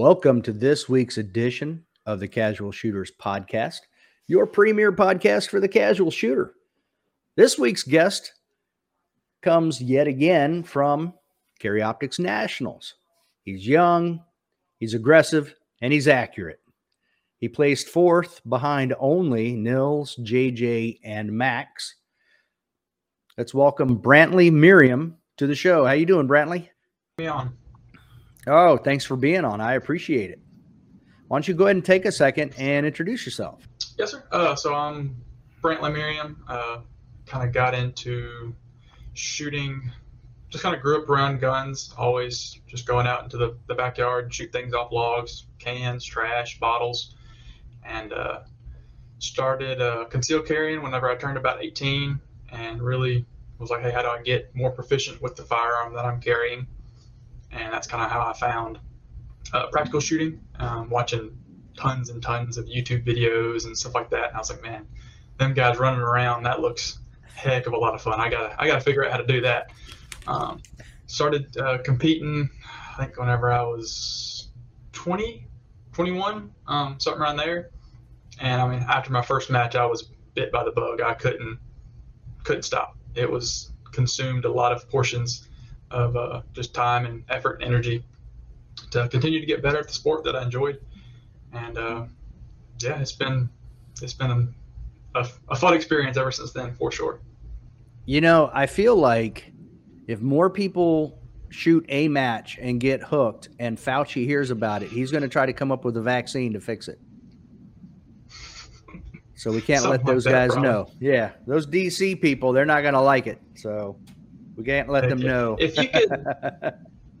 Welcome to this week's edition of the Casual Shooters Podcast, your premier podcast for the casual shooter. This week's guest comes yet again from Carry Optics Nationals. He's young, he's aggressive, and he's accurate. He placed fourth behind only Nils, JJ, and Max. Let's welcome Brantley Merriam to the show. How you doing, Brantley? Me on. Oh, thanks for being on. I appreciate it. Why don't you go ahead and take a second and introduce yourself? Yes, sir. Uh, so I'm Brantley Merriam. Uh, kind of got into shooting, just kind of grew up around guns, always just going out into the, the backyard and shoot things off logs, cans, trash, bottles, and uh, started uh, concealed carrying whenever I turned about 18 and really was like, hey, how do I get more proficient with the firearm that I'm carrying? And that's kind of how I found uh, practical shooting, um, watching tons and tons of YouTube videos and stuff like that. And I was like, man, them guys running around, that looks heck of a lot of fun. I gotta, I gotta figure out how to do that. Um, started uh, competing, I think whenever I was 20, 21, um, something around there. And I mean, after my first match, I was bit by the bug. I couldn't, couldn't stop. It was consumed a lot of portions of uh, just time and effort and energy to continue to get better at the sport that I enjoyed. And uh, yeah, it's been it's been a, a, fun experience ever since then, for sure. You know, I feel like if more people shoot a match and get hooked, and Fauci hears about it, he's going to try to come up with a vaccine to fix it. So we can't let those like guys know. Yeah, those DC people, they're not going to like it. So we can't let them know. If you could,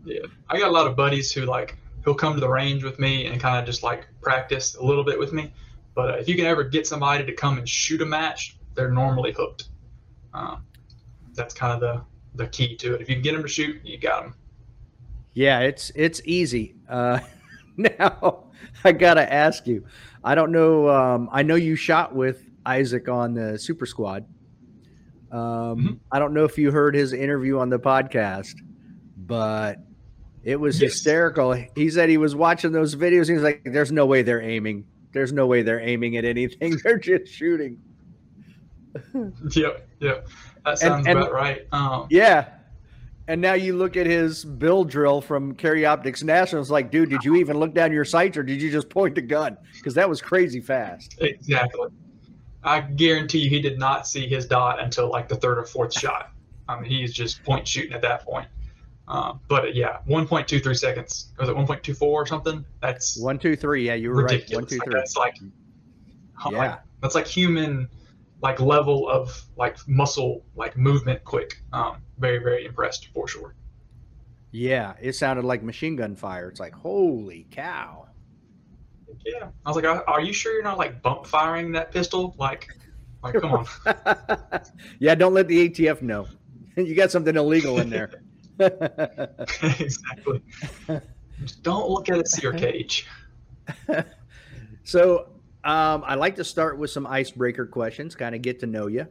yeah, I got a lot of buddies who like he'll come to the range with me and kind of just like practice a little bit with me. But uh, if you can ever get somebody to come and shoot a match, they're normally hooked. Um, that's kind of the the key to it. If you can get them to shoot, you got them. Yeah, it's it's easy. Uh, now I gotta ask you. I don't know. Um, I know you shot with Isaac on the Super Squad. Um, mm-hmm. I don't know if you heard his interview on the podcast, but it was yes. hysterical. He said he was watching those videos. He was like, "There's no way they're aiming. There's no way they're aiming at anything. They're just shooting." yep, yep. That sounds and, and, about right. Um, yeah. And now you look at his bill drill from Carry Optics National. It's like, dude, did you even look down your sights or did you just point the gun? Because that was crazy fast. Exactly. I guarantee you he did not see his dot until like the third or fourth shot. I mean, he's just point shooting at that point. Um, but yeah, 1.23 seconds. Was it 1.24 or something? That's one, two, three. Yeah, you were ridiculous. right. One, two, like, three. That's like, yeah. Like, that's like human, like level of like muscle, like movement quick. Um, very, very impressed for sure. Yeah, it sounded like machine gun fire. It's like, holy cow yeah. I was like, are you sure you're not like bump firing that pistol? Like, like come on. yeah, don't let the ATF know. you got something illegal in there. exactly. Just don't look at a sear cage. so um, I like to start with some icebreaker questions, kind of get to know you.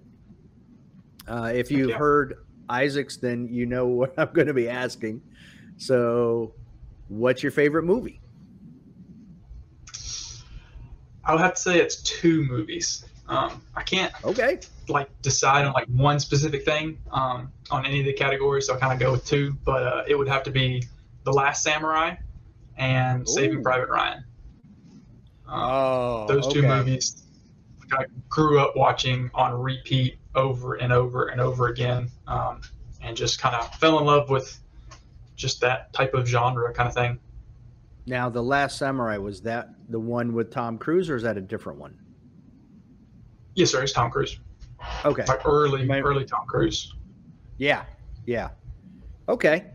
Uh, if you've yeah. heard Isaac's, then you know what I'm going to be asking. So, what's your favorite movie? I would have to say it's two movies. Um, I can't okay like decide on like one specific thing um, on any of the categories, so I kind of go with two. But uh, it would have to be The Last Samurai and Ooh. Saving Private Ryan. Um, oh, those two okay. movies I grew up watching on repeat over and over and over again, um, and just kind of fell in love with just that type of genre kind of thing. Now, the Last Samurai was that the one with Tom Cruise, or is that a different one? Yes, sir. It's Tom Cruise. Okay. Like early, My, early Tom Cruise. Yeah, yeah. Okay.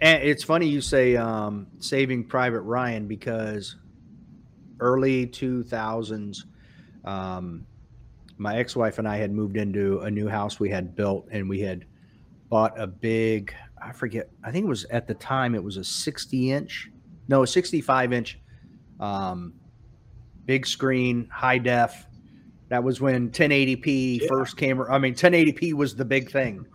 And it's funny you say um, Saving Private Ryan because early 2000s, um, my ex-wife and I had moved into a new house we had built, and we had bought a big. I forget. I think it was at the time it was a 60 inch no, 65 inch, um, big screen, high def. That was when 1080p yeah. first came. I mean, 1080p was the big thing,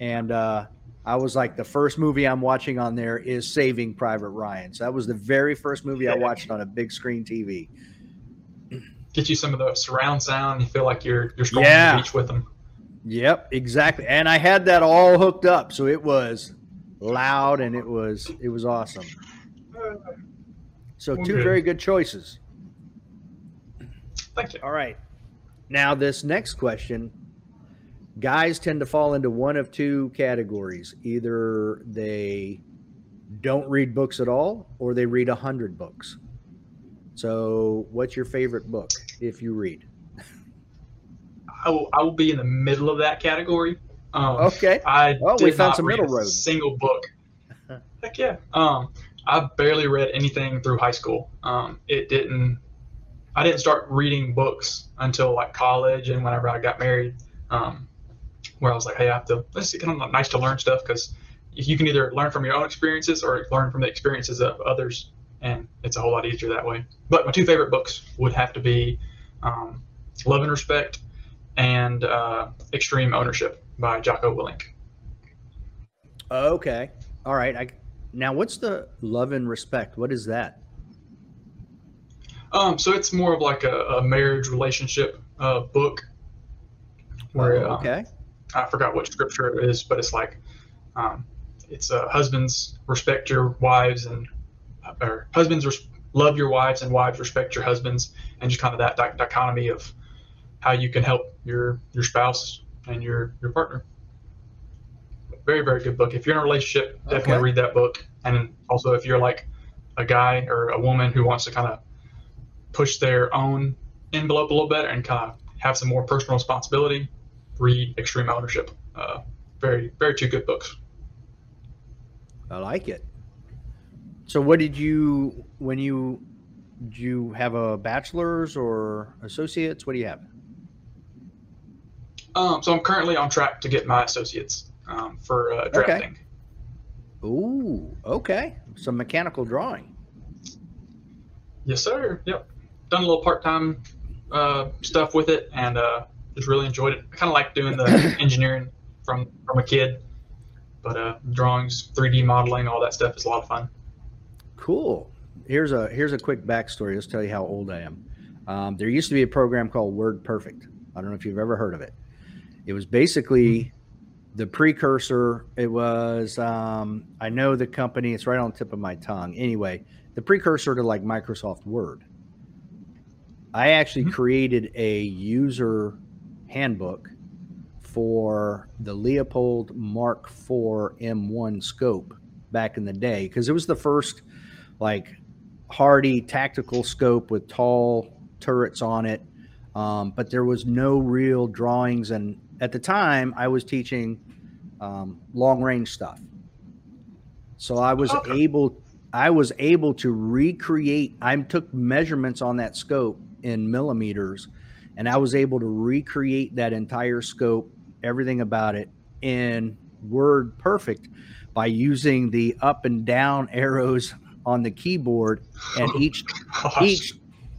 and uh, I was like, the first movie I'm watching on there is Saving Private Ryan. So that was the very first movie I watched on a big screen TV. Get you some of the surround sound. You feel like you're you're scrolling Yeah. the beach with them. Yep, exactly. And I had that all hooked up, so it was loud and it was it was awesome. So two Okay. very good choices. Thank you. All right. Now this next question, guys tend to fall into one of two categories. Either they don't read books at all or they read a hundred books. So what's your favorite book if you read? I will, I will be in the middle of that category. Um, Okay. I Oh, did we found not some read middle a road. Single book. Heck yeah. Um, I barely read anything through high school. Um, it didn't. I didn't start reading books until like college and whenever I got married. Um, where I was like, hey, I have to. It's kind of nice to learn stuff because you can either learn from your own experiences or learn from the experiences of others, and it's a whole lot easier that way. But my two favorite books would have to be um, Love and Respect and uh, Extreme Ownership by Jocko Willink. Okay. All right. I now what's the love and respect? What is that? Um, so it's more of like a, a marriage relationship uh, book. Where Oh, um, okay. I forgot what scripture it is, but it's like um, it's uh, husbands respect your wives and or husbands res- love your wives and wives respect your husbands, and just kind of that di- dichotomy of how you can help your your spouse and your your partner. Very very good book. If you're in a relationship, definitely Okay. read that book. And also if you're like a guy or a woman who wants to kind of push their own envelope a little bit and kind of have some more personal responsibility, read Extreme Ownership. Uh, very, very two good books. I like it. So what did you when you did you have a bachelor's or associates? What do you have? Um, so I'm currently on track to get my associates um, for uh, drafting. Ooh, okay. Some mechanical drawing. Yes, sir. Yep. Done a little part-time uh, stuff with it, and uh, just really enjoyed it. I kind of like doing the engineering from from a kid, but uh, drawings, 3D modeling, all that stuff is a lot of fun. Cool. Here's a here's a quick backstory. Let's tell you how old I am. Um, there used to be a program called Word Perfect. I don't know if you've ever heard of it. It was basically the precursor. It was um, I know the company. It's right on the tip of my tongue. Anyway, the precursor to like Microsoft Word. I actually Mhm. created a user handbook for the Leupold Mark IV M1 scope back in the day because it was the first like hardy tactical scope with tall turrets on it. Um, but there was no real drawings. And at the time, I was teaching um, long range stuff. So I was Okay. able, I was able to recreate. I took measurements on that scope in millimeters, and I was able to recreate that entire scope, everything about it in Word Perfect by using the up and down arrows on the keyboard and each each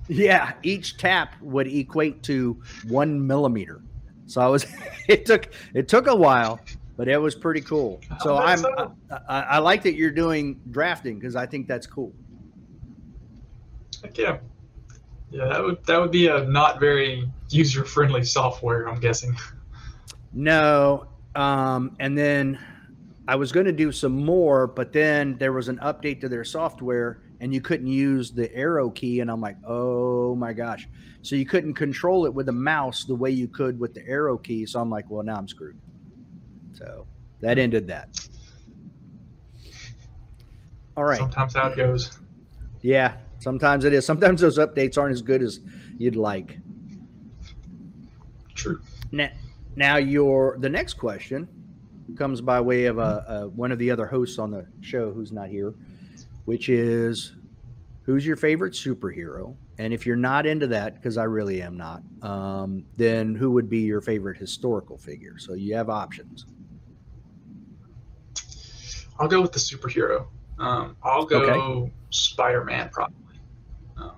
yeah each tap would equate to one millimeter so i was it took it took a while but it was pretty cool so i'm I, I, I like that you're doing drafting because i think that's cool Heck yeah. Yeah, that would that would be a not very user friendly software. I'm guessing. no um and then i was going to do some more but then there was an update to their software and you couldn't use the arrow key and i'm like oh my gosh. So you couldn't control it with a mouse the way you could with the arrow key. So i'm like well now i'm screwed. So that ended that. All right. Sometimes how it goes. yeah sometimes it is. Sometimes those updates aren't as good as you'd like. True. now, now your the next question comes by way of a, a one of the other hosts on the show who's not here which is who's your favorite superhero and if you're not into that because i really am not um, then who would be your favorite historical figure so you have options I'll go with the superhero. Um, I'll go Spider-Man probably, um,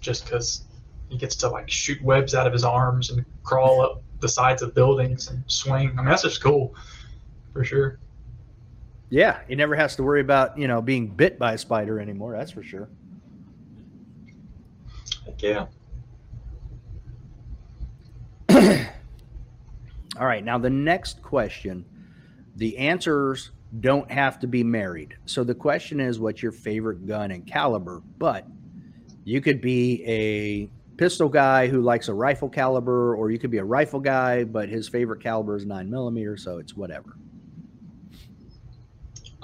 just because he gets to like shoot webs out of his arms and crawl up the sides of buildings and swing. I mean, that's just cool, for sure. Yeah, he never has to worry about you know being bit by a spider anymore. That's for sure. Heck yeah. All right, now the next question, the answers don't have to be married. So the question is, what's your favorite gun and caliber? But you could be a pistol guy who likes a rifle caliber, or you could be a rifle guy, but his favorite caliber is nine millimeter, so it's whatever.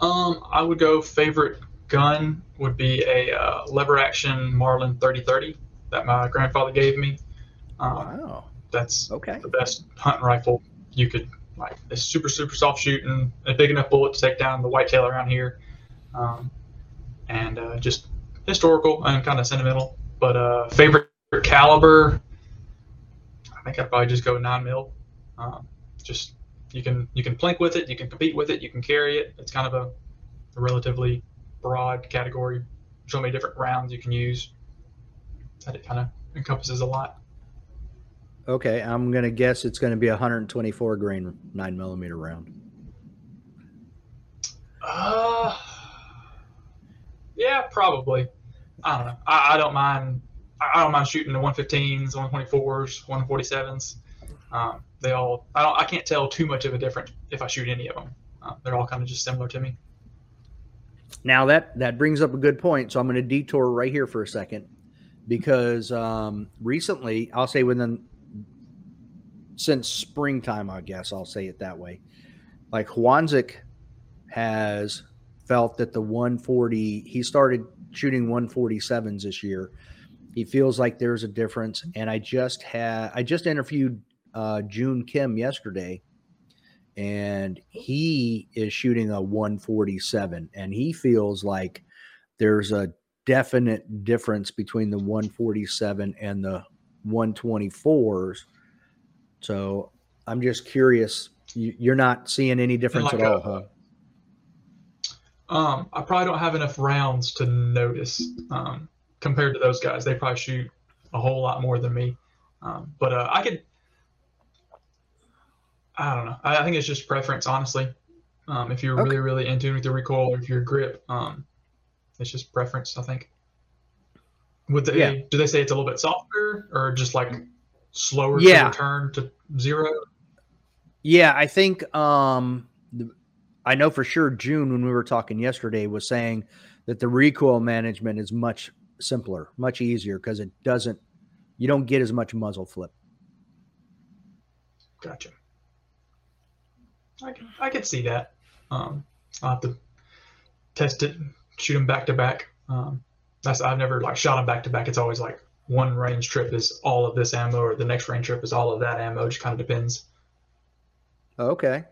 Um, I would go favorite gun would be a uh, lever action Marlin 3030 that my grandfather gave me. Um, Wow. That's Okay. the best hunting rifle you could like. It's super super soft shooting, a big enough bullet to take down the whitetail around here, um, and uh, just historical and kind of sentimental. But uh, favorite caliber, I think I'd probably just go nine mil. Um, just you can you can plink with it, you can compete with it, you can carry it. It's kind of a, a relatively broad category. So many different rounds you can use that it kind of encompasses a lot. Okay, I'm gonna guess it's gonna be a 124 grain nine millimeter round. Uh, yeah, probably. I don't know. I, I don't mind. I I don't mind shooting the 115s, 124s, 147s. Um, they all. I don't. I can't tell too much of a difference if I shoot any of them. Uh, they're all kind of just similar to me. Now that that brings up a good point. So I'm going to detour right here for a second because um, recently, I'll say within since springtime, I guess I'll say it that way. Like Hwansik has felt that the 140, he started shooting 147s this year. He feels like there's a difference, and I just had I just interviewed uh, June Kim yesterday, and he is shooting a 147 and he feels like there's a definite difference between the 147 and the 124s so i'm just curious you, you're not seeing any difference like at all huh Um, I probably don't have enough rounds to notice um, compared to those guys. They probably shoot a whole lot more than me. Um, but uh, I could. I don't know. I, I think it's just preference, honestly. Um, if you're Okay. really, really in tune with your recoil or if your grip, um, it's just preference. I think. Would they? Yeah. Do they say it's a little bit softer or just like slower Yeah. to return to zero? Yeah, I think um I know for sure June when we were talking yesterday was saying that the recoil management is much simpler, much easier because it doesn't you don't get as much muzzle flip. Gotcha. I can I could see that. Um, I'll have to test it, shoot them back to back. Um, that's I've never like shot them back to back. It's always like one range trip is all of this ammo, or the next range trip is all of that ammo. It just kind of depends. Okay.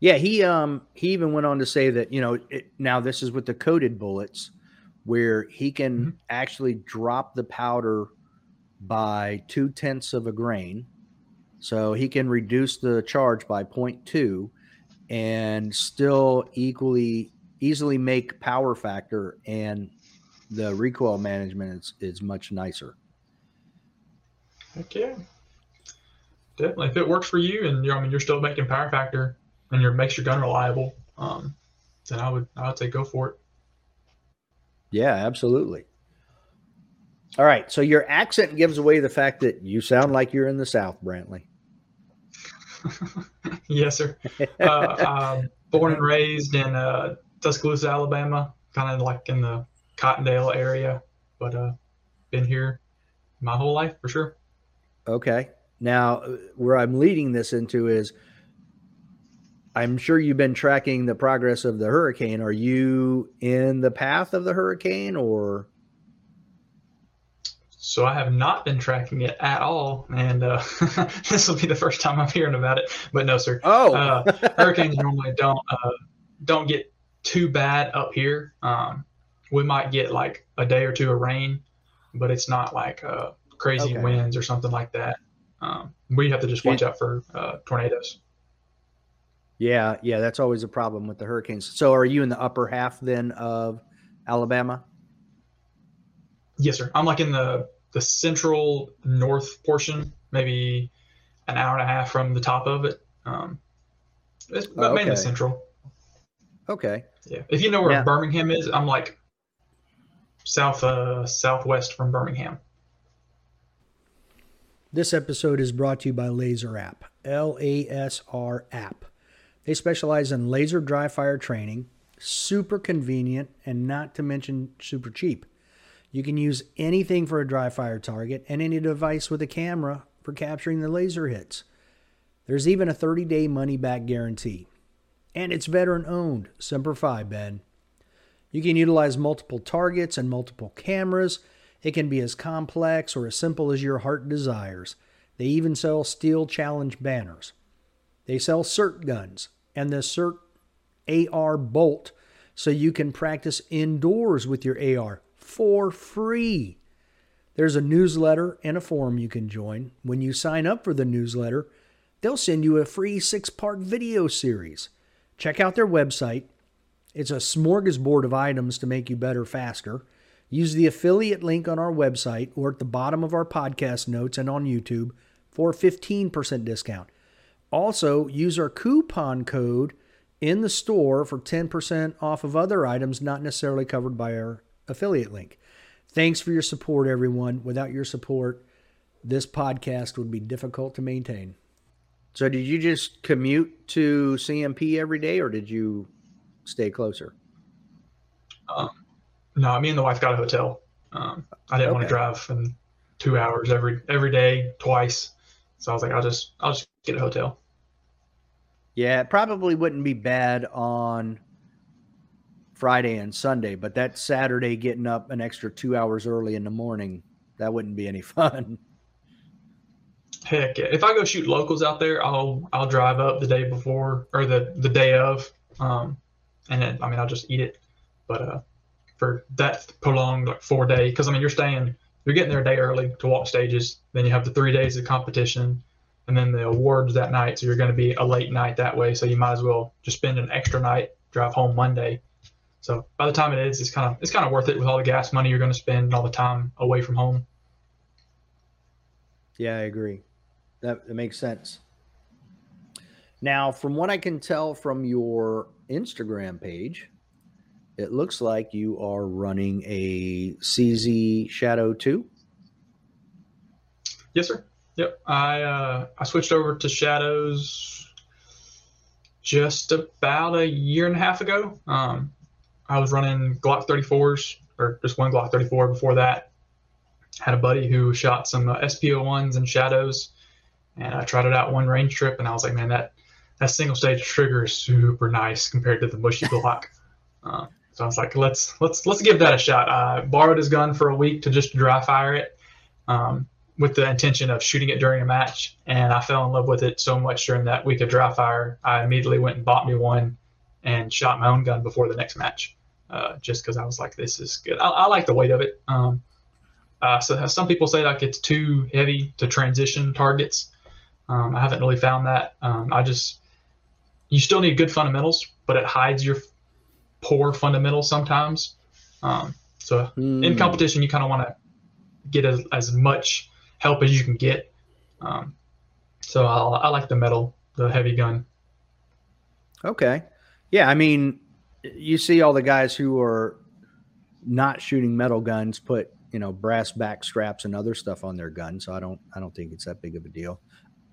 Yeah, he um he even went on to say that, you know, it, now this is with the coated bullets where he can Mhm. actually drop the powder by two tenths of a grain. So he can reduce the charge by 0.2 and still equally easily make power factor and the recoil management is, is much nicer. Heck yeah, definitely. If it works for you, and you're I mean you're still making power factor, and your makes your gun reliable, um, then I would I would say go for it. Yeah, absolutely. All right. So your accent gives away the fact that you sound like you're in the South, Brantley. yes, sir. uh, uh, born and raised in uh, Tuscaloosa, Alabama, kind of like in the Cottondale area, but uh, been here my whole life for sure. Okay. Now, where I'm leading this into is I'm sure you've been tracking the progress of the hurricane. Are you in the path of the hurricane or? So I have not been tracking it at all, and uh, this will be the first time I'm hearing about it. But no, sir. Oh, Uh, hurricanes normally don't uh, don't get too bad up here. Um, we might get like a day or two of rain, but it's not like uh, crazy Okay. winds or something like that. Um, we have to just watch out for uh, tornadoes. yeah. Yeah. That's always a problem with the hurricanes. So are you in the upper half then of Alabama? Yes, sir. I'm like in the the central north portion, maybe an hour and a half from the top of it. Um, it's but mainly central. Okay. Yeah. If you know where Yeah. Birmingham is, I'm like south uh southwest from Birmingham. This episode is brought to you by LASR App, L A S R App. They specialize in laser dry fire training, super convenient, and not to mention super cheap. You can use anything for a dry fire target and any device with a camera for capturing the laser hits. There's even a 30 day money back guarantee. And it's veteran owned. Semper Fi, Ben. You can utilize multiple targets and multiple cameras. It can be as complex or as simple as your heart desires. They even sell Steel Challenge banners. They sell SIRT guns and the SIRT AR bolt so you can practice indoors with your AR for free. There's a newsletter and a forum you can join. When you sign up for the newsletter, they'll send you a free six part video series. Check out their website. It's a smorgasbord of items to make you better faster. Use the affiliate link on our website or at the bottom of our podcast notes and on YouTube for a 15% discount. Also, use our coupon code in the store for 10% off of other items not necessarily covered by our affiliate link. Thanks for your support, everyone. Without your support, this podcast would be difficult to maintain. So, did you just commute to CMP every day or did you stay closer? Um, no, me and the wife got a hotel. Um, I didn't want to drive in two hours every every day, twice. So I was like, I'll just I'll just get a hotel. Yeah, it probably wouldn't be bad on Friday and Sunday, but that Saturday getting up an extra two hours early in the morning, that wouldn't be any fun. Heck. If I go shoot locals out there, I'll I'll drive up the day before or the the day of. Um, and then I mean I'll just eat it. But uh, for that prolonged like four day, because I mean you're staying, you're getting there a day early to walk stages. Then you have the three days of competition, and then the awards that night. So you're going to be a late night that way. So you might as well just spend an extra night, drive home Monday. So by the time it is, it's kind of it's kind of worth it with all the gas money you're going to spend and all the time away from home. Yeah, I agree. That, that makes sense. Now, from what I can tell from your Instagram page, it looks like you are running a CZ Shadow 2. Yes, sir. Yep. I uh, I switched over to Shadows just about a year and a half ago. Um, I was running Glock 34s, or just one Glock 34 before that. Had a buddy who shot some uh, SP-01s and Shadows, and I tried it out one range trip, and I was like, man, that that single stage trigger is super nice compared to the mushy Glock. Uh, so I was like, let's let's let's give that a shot. I borrowed his gun for a week to just dry fire it. Um, with the intention of shooting it during a match, and I fell in love with it so much during that week of dry fire. I immediately went and bought me one and shot my own gun before the next match, uh, just because I was like, "This is good." I, I like the weight of it. Um, uh, so some people say like it's too heavy to transition targets. Um, I haven't really found that. Um, I just you still need good fundamentals, but it hides your poor fundamentals sometimes. Um, so in Hmm. competition, you kind of want to get as, as much help as you can get. Um, so I'll, I like the metal, the heavy gun. Okay. Yeah, I mean, you see all the guys who are not shooting metal guns put, you know, brass back straps and other stuff on their gun, so I don't I don't think it's that big of a deal.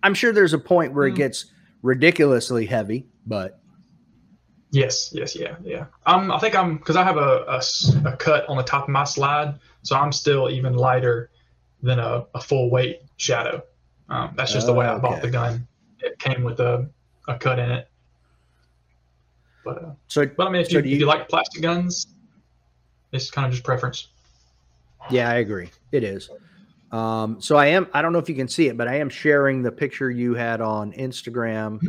I'm sure there's a point where it Mm. gets ridiculously heavy, but Yes, yes, yeah, yeah. Um, I think I'm because I have a a cut on the top of my slide, so I'm still even lighter than a, a full weight shadow. Um, that's just the way I bought Okay. the gun. It came with a, a cut in it. But uh, so but I mean, if So you, do if you- you like plastic guns, it's kind of just preference. yeah, I agree. It is. Um, so I am I don't know if you can see it, but I am sharing the picture you had on Instagram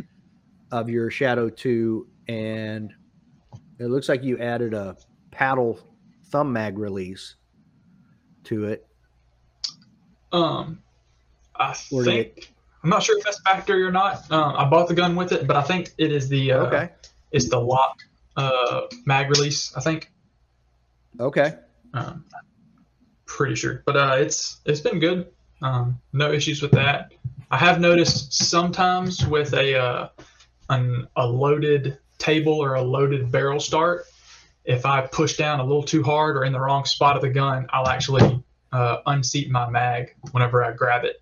of your Shadow 2 and it looks like you added a paddle thumb mag release to it. Um, I Or think I'm not sure if that's factory or not. Um, I bought the gun with it, but I think it is the uh, Okay. It's the lock uh, mag release. I think. Okay. Um, pretty sure, but uh, it's it's been good. Um, no issues with that. I have noticed sometimes with a uh, an, a loaded table or a loaded barrel start, if I push down a little too hard or in the wrong spot of the gun, I'll actually uh, unseat my mag whenever I grab it.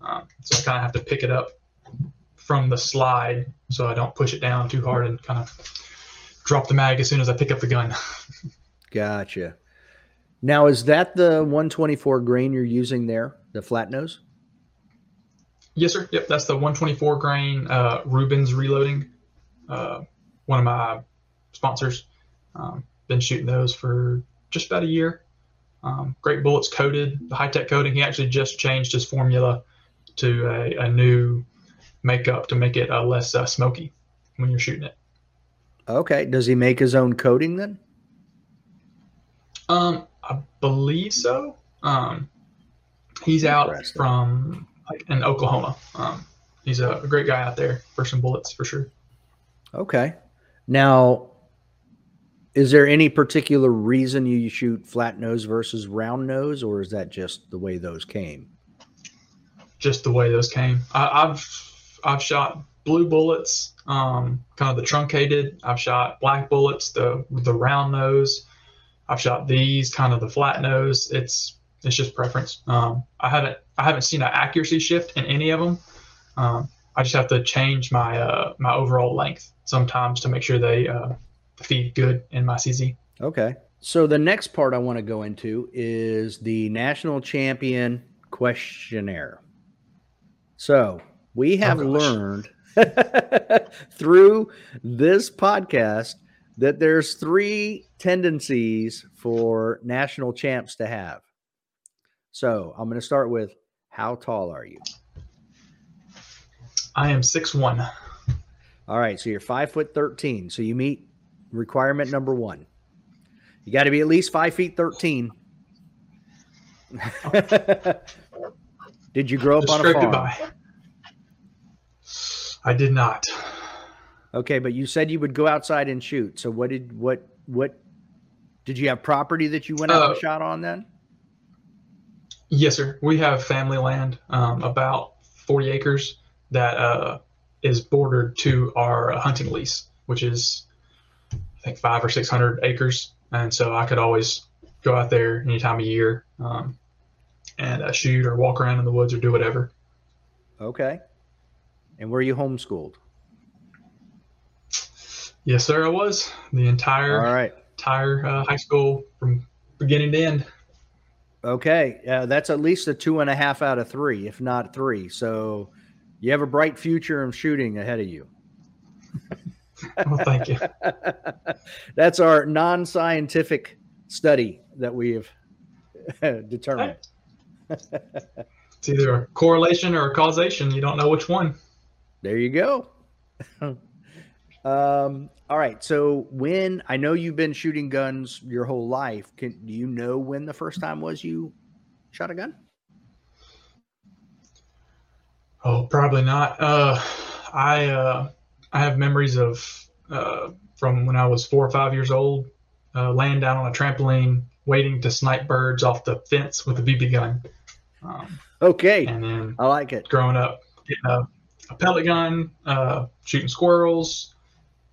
Um, so I kind of have to pick it up from the slide so I don't push it down too hard and kind of drop the mag as soon as I pick up the gun. gotcha. Now, is that the 124 grain you're using there, the flat nose? Yes, sir. Yep, that's the 124 grain uh, Rubens reloading. Uh, one of my sponsors. Um, been shooting those for just about a year. Um, great bullets coated, the high tech coating. He actually just changed his formula to a, a new makeup to make it uh, less uh, smoky when you're shooting it. Okay. Does he make his own coating then? Um, I believe so. Um, he's out from like in Oklahoma. Um, he's a, a great guy out there for some bullets for sure. Okay. Now, is there any particular reason you shoot flat nose versus round nose, or is that just the way those came? Just the way those came. I, have I've shot blue bullets, um, kind of the truncated. I've shot black bullets, the the round nose. I've shot these, kind of the flat nose. It's it's just preference. Um, I haven't I haven't seen an accuracy shift in any of them. Um, I just have to change my uh, my overall length sometimes to make sure they uh, feed good in my CZ. Okay. So the next part I want to go into is the national champion questionnaire. So we have oh, learned through this podcast that there's three tendencies for national champs to have. So I'm going to start with how tall are you? I am six one. All right, so you're five foot thirteen. So you meet requirement number one. You got to be at least five feet thirteen. did you grow up on a farm? Goodbye. I did not. Okay, but you said you would go outside and shoot. So what did what what did you have property that you went out uh, and shot on then? Yes, sir. We have family land, um, about 40 acres that uh, is bordered to our hunting lease, which is I think five or six hundred acres, and so I could always go out there any time of year um, and uh, shoot or walk around in the woods or do whatever. Okay. And were you homeschooled? Yes, sir. I was the entire all right entire uh, high school from beginning to end. Okay, uh, that's at least a two and a half out of three, if not three. So you have a bright future of shooting ahead of you. well, thank you. that's our non-scientific study that we have determined. it's either a correlation or a causation. You don't know which one. There you go. um, all right. So when I know you've been shooting guns your whole life, can do you know when the first time was you shot a gun? Oh, probably not. Uh, I uh, I have memories of uh, from when I was four or five years old, uh, laying down on a trampoline, waiting to snipe birds off the fence with a BB gun. Um, okay, and then I like it. Growing up, getting a, a pellet gun, uh, shooting squirrels,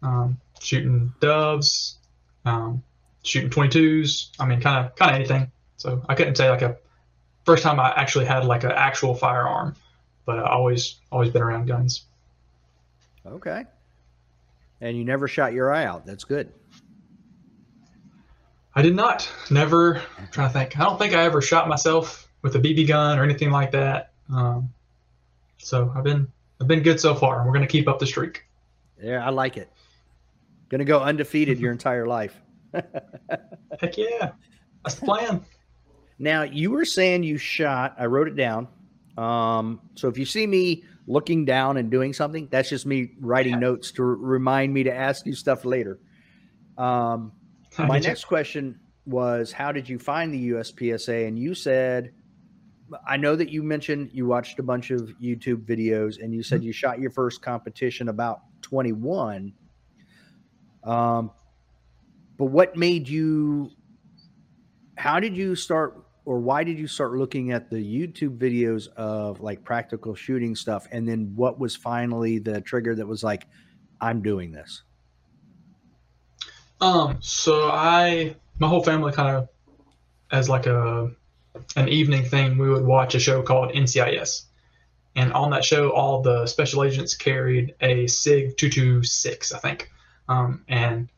um, shooting doves, um, shooting 22s. I mean, kind of kind of anything. So I couldn't say like a first time I actually had like an actual firearm, but I always always been around guns. Okay. And you never shot your eye out. That's good. I did not. Never. I'm trying to think. I don't think I ever shot myself with a BB gun or anything like that. Um, so I've been I've been good so far. We're gonna keep up the streak. Yeah, I like it. Going to go undefeated your entire life. Heck yeah. That's the plan. Now, you were saying you shot, I wrote it down. Um, so if you see me looking down and doing something, that's just me writing yeah. notes to remind me to ask you stuff later. Um, my next question was How did you find the USPSA? And you said, I know that you mentioned you watched a bunch of YouTube videos and you said mm-hmm. you shot your first competition about 21. Um, but what made you? How did you start, or why did you start looking at the YouTube videos of like practical shooting stuff? And then what was finally the trigger that was like, I'm doing this? Um, so I, my whole family kind of, as like a, an evening thing, we would watch a show called NCIS. And on that show, all the special agents carried a SIG 226, I think. Um, and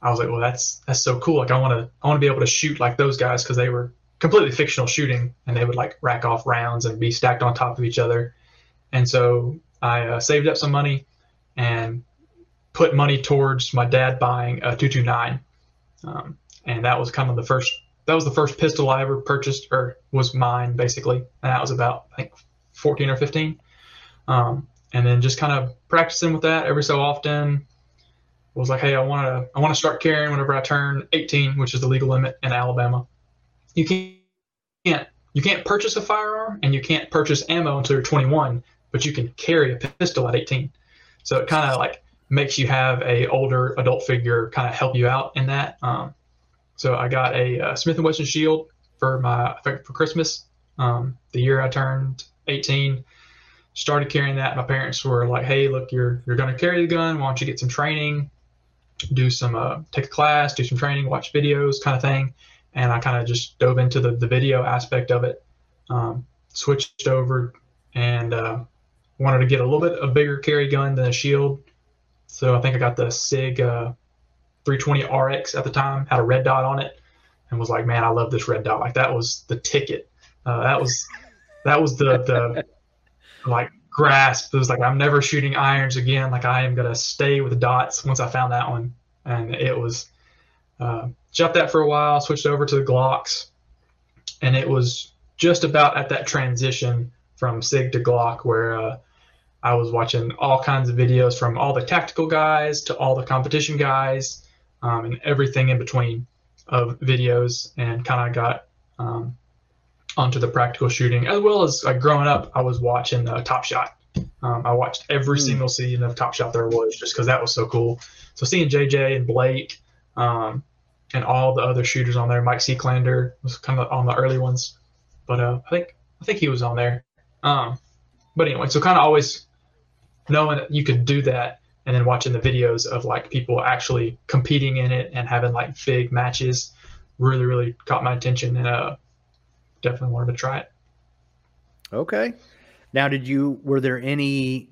I was like, well, that's that's so cool. Like, I want to I want to be able to shoot like those guys because they were completely fictional shooting, and they would like rack off rounds and be stacked on top of each other. And so I uh, saved up some money and put money towards my dad buying a 229, um, and that was kind of the first. That was the first pistol I ever purchased, or was mine basically, and that was about I think 14 or 15. Um, and then just kind of practicing with that every so often. Was like, hey, I want to I want to start carrying whenever I turn 18, which is the legal limit in Alabama. You can't you can't purchase a firearm and you can't purchase ammo until you're 21, but you can carry a pistol at 18. So it kind of like makes you have a older adult figure kind of help you out in that. Um, so I got a, a Smith and Wesson Shield for my for Christmas. Um, the year I turned 18, started carrying that. My parents were like, "Hey, look, you're you're going to carry the gun. Why don't you get some training, do some uh, take a class, do some training, watch videos, kind of thing." And I kind of just dove into the the video aspect of it. Um, switched over and uh, wanted to get a little bit a bigger carry gun than a shield. So I think I got the Sig uh, 320 RX at the time, had a red dot on it, and was like, man, I love this red dot. Like that was the ticket. Uh, that was that was the the like grasp. It was like I'm never shooting irons again. Like I am gonna stay with dots once I found that one, and it was uh, shot that for a while. Switched over to the Glocks, and it was just about at that transition from Sig to Glock where uh, I was watching all kinds of videos from all the tactical guys to all the competition guys um, and everything in between of videos and kind of got um, onto the practical shooting as well as like growing up I was watching uh, Top Shot. Um, I watched every mm. single season of Top Shot there was just because that was so cool. So seeing JJ and Blake um, and all the other shooters on there, Mike Seeklander was kind of on the early ones, but uh, I think I think he was on there. Um, but anyway, so kind of always knowing that you could do that and then watching the videos of like people actually competing in it and having like big matches really really caught my attention and uh definitely wanted to try it. Okay. Now did you were there any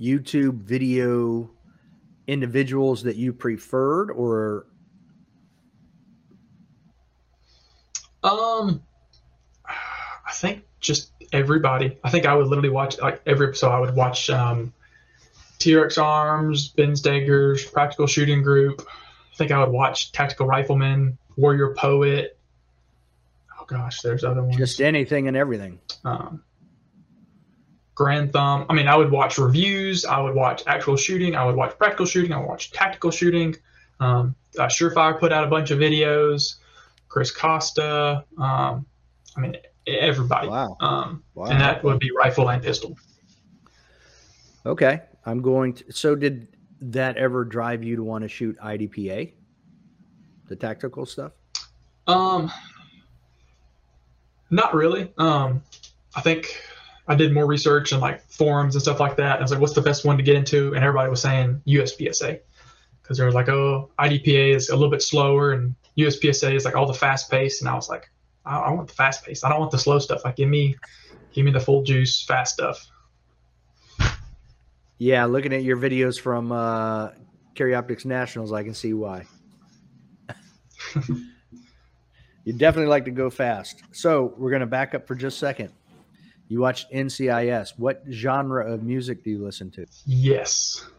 youtube video individuals that you preferred or? Um i think just everybody. I think i would literally watch like every so i would watch um TRex Arms, Ben Stoeger's Practical Shooting Group. I think I would watch Tactical Rifleman, Warrior Poet. Oh gosh, there's other ones. Just anything and everything. Um, Garand Thumb. I mean, I would watch reviews. I would watch actual shooting. I would watch practical shooting. I would watch tactical shooting. Um, uh, Surefire put out a bunch of videos. Chris Costa. Um, I mean, everybody. Wow. Um, wow. And that would be rifle and pistol. Okay. I'm going to. So, did that ever drive you to want to shoot IDPA, the tactical stuff? Um, not really. Um, I think I did more research and like forums and stuff like that. I was like, what's the best one to get into? And everybody was saying USPSA because they were like, oh, IDPA is a little bit slower and USPSA is like all the fast pace. And I was like, I, I want the fast pace. I don't want the slow stuff. Like, give me, give me the full juice, fast stuff. Yeah, looking at your videos from uh, Carry Optics Nationals, I can see why. you definitely like to go fast. So we're going to back up for just a second. You watched NCIS. What genre of music do you listen to? Yes.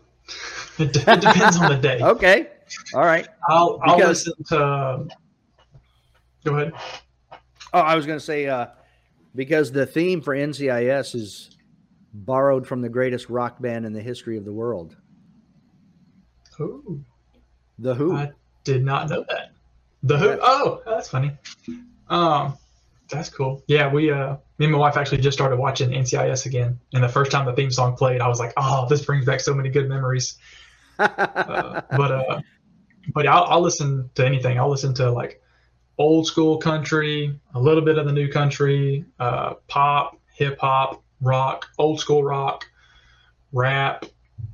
It, it depends on the day. Okay. All right. I'll, I'll listen to. Go ahead. Oh, I was going to say uh, because the theme for NCIS is borrowed from the greatest rock band in the history of the world. Who? The Who. I did not know that. The Who. Oh, that's funny. Um, that's cool. Yeah, we uh, me and my wife actually just started watching NCIS again, and the first time the theme song played, I was like, oh, this brings back so many good memories. uh, but uh, but I'll, I'll listen to anything. I'll listen to like old school country, a little bit of the new country, uh, pop, hip hop, rock, old school rock, rap.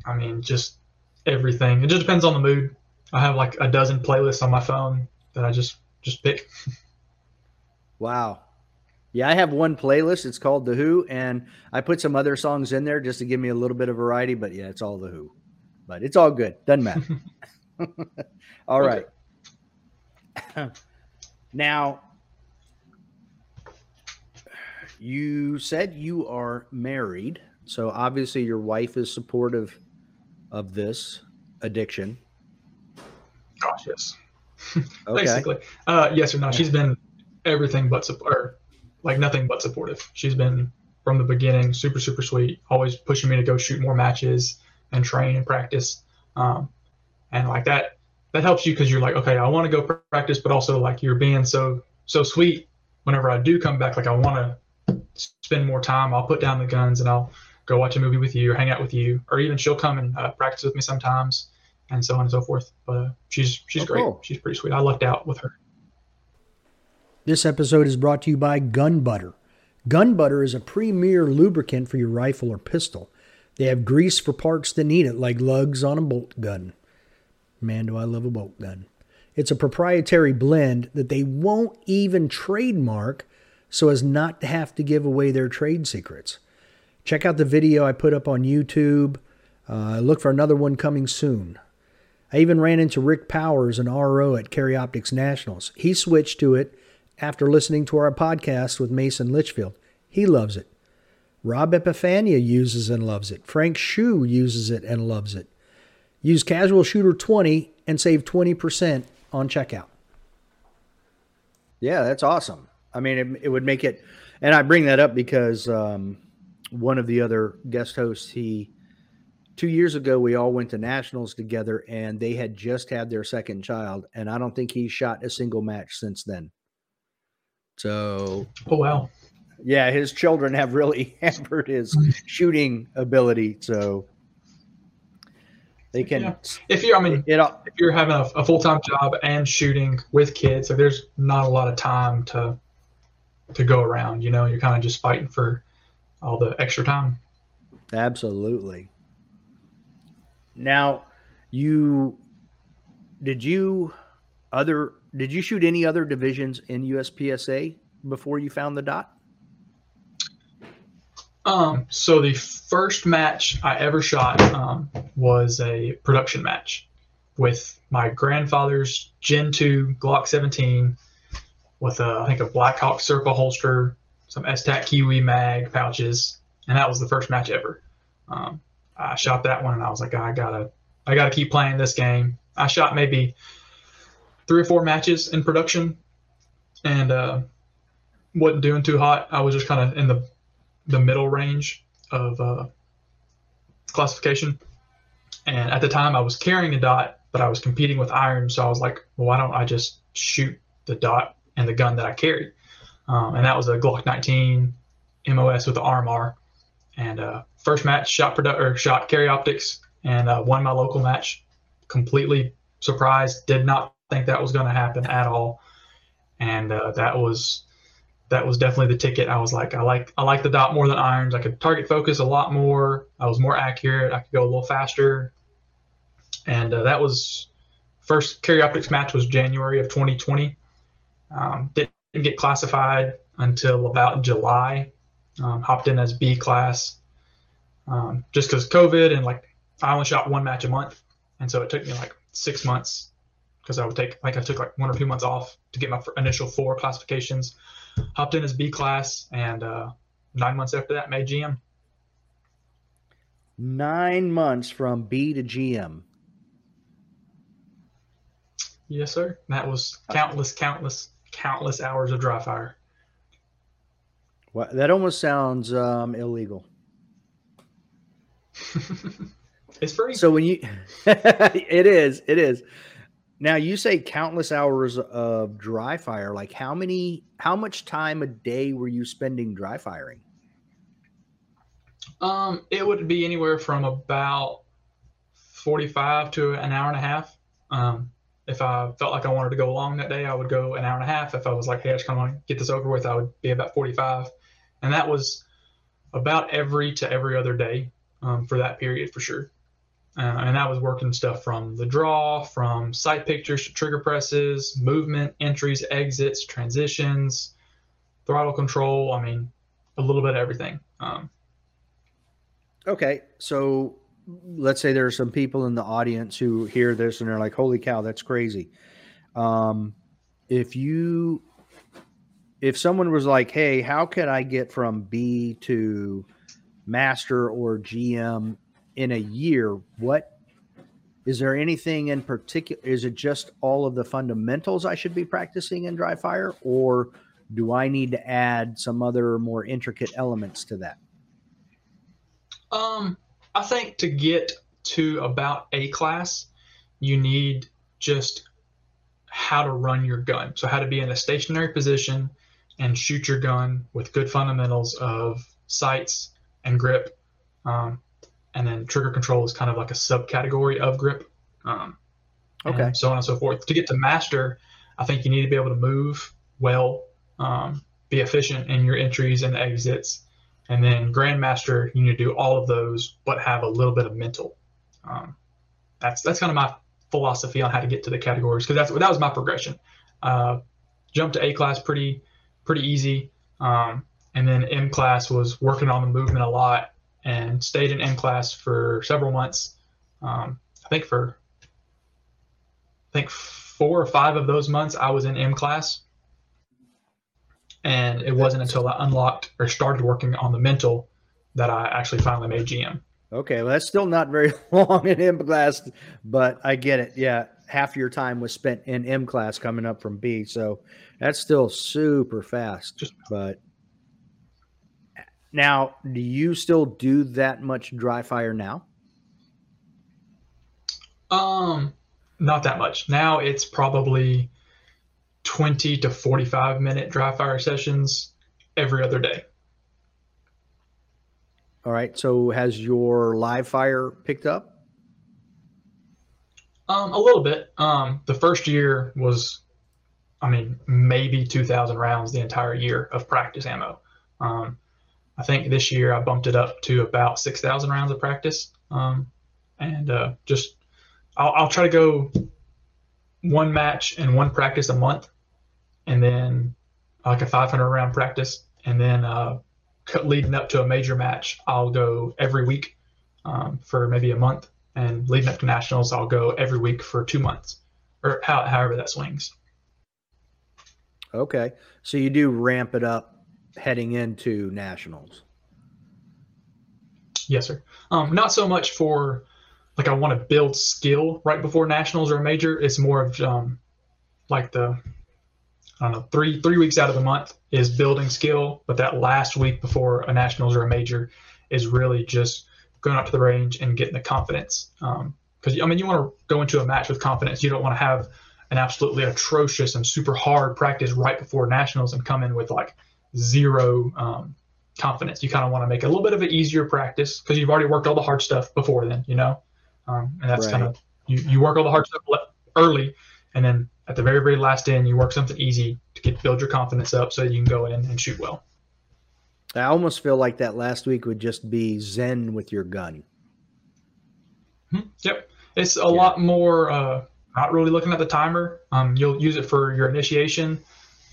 I mean, just everything. It just depends on the mood I have like a dozen playlists on my phone that I just just pick. Wow. Yeah, I have one playlist. It's called The Who, and I put some other songs in there just to give me a little bit of variety. But yeah, it's all The Who. But it's all good. Doesn't matter. all right. now, you said you are married, so obviously your wife is supportive of this addiction. Gosh, yes. Okay. Basically, uh, yes or no. She's been everything but support, like nothing but supportive. She's been from the beginning super super sweet, always pushing me to go shoot more matches and train and practice. Um, and like that that helps you because you're like, okay, I want to go practice, but also like you're being so so sweet. Whenever I do come back, like I want to spend more time. I'll put down the guns and I'll go watch a movie with you or hang out with you, or even she'll come and uh, practice with me sometimes, and so on and so forth. But uh, she's she's oh, great. Cool. She's pretty sweet. I lucked out with her. This episode is brought to you by Gun Butter. Gun Butter is a premier lubricant for your rifle or pistol. They have grease for parts that need it, like lugs on a bolt gun. Man, do I love a bolt gun. It's a proprietary blend that they won't even trademark so as not to have to give away their trade secrets. Check out the video I put up on YouTube. Uh, look for another one coming soon. I even ran into Rick Powers, an RO at Carry Optics Nationals. He switched to it after listening to our podcast with Mason Litchfield. He loves it. Rob Epifania uses and loves it. Frank Shu uses it and loves it. Use Casual Shooter 20 and save 20% on checkout. Yeah, that's awesome. I mean, it, it would make it, and I bring that up because um, one of the other guest hosts, he, two years ago, we all went to nationals together and they had just had their second child. And I don't think he shot a single match since then. So, oh wow, yeah, his children have really hampered his shooting ability. So they can. Yeah. If you're, I mean, it, if you're having a, a full time job and shooting with kids, so there's not a lot of time to to go around. You know, you're kind of just fighting for all the extra time. Absolutely. Now, you did you other did you shoot any other divisions in USPSA before you found the dot? Um, so the first match I ever shot um, was a production match with my grandfather's Gen 2 Glock 17 with a, I think a Blackhawk circle holster, some STAC Kiwi mag pouches, and that was the first match ever. Um, I shot that one and I was like, I gotta, I gotta keep playing this game. I shot maybe three or four matches in production, and uh, wasn't doing too hot. I was just kind of in the the middle range of uh, classification. And at the time, I was carrying a dot, but I was competing with iron. So I was like, well, why don't I just shoot the dot and the gun that I carried? Um, and that was a Glock 19 MOS with the RMR. And uh, first match, shot produ- or shot carry optics, and uh, won my local match. Completely surprised. Did not think that was going to happen at all. And uh, that was that was definitely the ticket. I was like, I like I like the dot more than irons. I could target focus a lot more. I was more accurate. I could go a little faster. And uh, that was first carry optics match was January of 2020. Um, didn't get classified until about July. Um, hopped in as B class um, just because COVID and like I only shot one match a month, and so it took me like six months because I would take like I took like one or two months off to get my initial four classifications hopped in as B class, and uh, nine months after that, made GM. Nine months from B to GM. Yes, sir. That was countless, countless, countless hours of dry fire. Well, that almost sounds um, illegal. it's free. So when you, it is, it is. Now you say countless hours of dry fire. Like how many, how much time a day were you spending dry firing? Um, it would be anywhere from about 45 to an hour and a half. Um, if I felt like I wanted to go long that day, I would go an hour and a half. If I was like, hey, I just kind of want to get this over with, I would be about 45. And that was about every to every other day um, for that period for sure. uh, and I was working stuff from the draw, from sight pictures to trigger presses, movement, entries, exits, transitions, throttle control. I mean, a little bit of everything. Um, okay, so let's say there are some people in the audience who hear this and they're like, "Holy cow, that's crazy!" Um, if you, if someone was like, "Hey, how can I get from B to master or GM in a year, what is there anything in particular? Is it just all of the fundamentals I should be practicing in dry fire, or do I need to add some other more intricate elements to that? Um, I think to get to about A class, you need just how to run your gun. So, how to be in a stationary position and shoot your gun with good fundamentals of sights and grip. Um, and then trigger control is kind of like a subcategory of grip. Um, okay. So on and so forth. To get to master, I think you need to be able to move well, um, be efficient in your entries and exits, and then grandmaster, you need to do all of those, but have a little bit of mental. Um, that's that's kind of my philosophy on how to get to the categories because that's that was my progression. Uh, jumped to A class pretty pretty easy, um, and then M class was working on the movement a lot and stayed in M class for several months. Um, I think for I think four or five of those months I was in M class, and it wasn't until I unlocked or started working on the mental that I actually finally made GM. Okay, well that's still not very long in M class, but I get it. Yeah, half your time was spent in M class coming up from B, so that's still super fast. Just but now, do you still do that much dry fire now? Um, not that much. Now it's probably 20 to 45 minute dry fire sessions every other day. All right. So has your live fire picked up? Um, a little bit. Um, the first year was, I mean, maybe 2,000 rounds the entire year of practice ammo. Um, I think this year I bumped it up to about 6,000 rounds of practice. Um, and uh, just, I'll, I'll try to go one match and one practice a month, and then like a 500 round practice. And then uh, leading up to a major match, I'll go every week um, for maybe a month. And leading up to nationals, I'll go every week for two months, or how, however that swings. Okay. So you do ramp it up heading into nationals? Yes, sir. Um, not so much for like I want to build skill right before nationals or a major. It's more of um, like the I don't know three three weeks out of the month is building skill, but that last week before a nationals or a major is really just going up to the range and getting the confidence. Because um, I mean, you want to go into a match with confidence. You don't want to have an absolutely atrocious and super hard practice right before nationals and come in with like zero um, confidence. You kind of want to make a little bit of an easier practice because you've already worked all the hard stuff before then, you know? Um, and that's right. kind of, you, you work all the hard stuff early. And then at the very, very last end, you work something easy to get build your confidence up so you can go in and shoot well. I almost feel like that last week would just be zen with your gun. Mm-hmm. Yep. It's a yeah. lot more, uh, not really looking at the timer. Um, you'll use it for your initiation.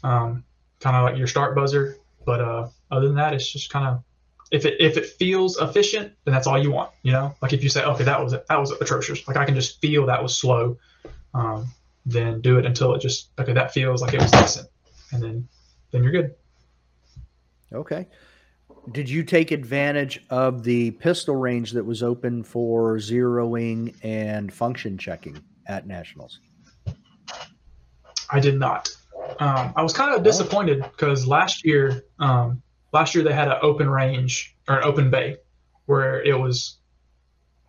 Um, kind of like your start buzzer. But uh, other than that, it's just kind of if it if it feels efficient, then that's all you want. You know, like if you say, okay, that was that was atrocious. Like I can just feel that was slow. Um, then do it until it just okay. That feels like it was decent, and then then you're good. Okay. Did you take advantage of the pistol range that was open for zeroing and function checking at nationals? I did not. Um, I was kind of disappointed because last year, um, last year they had an open range or an open bay where it was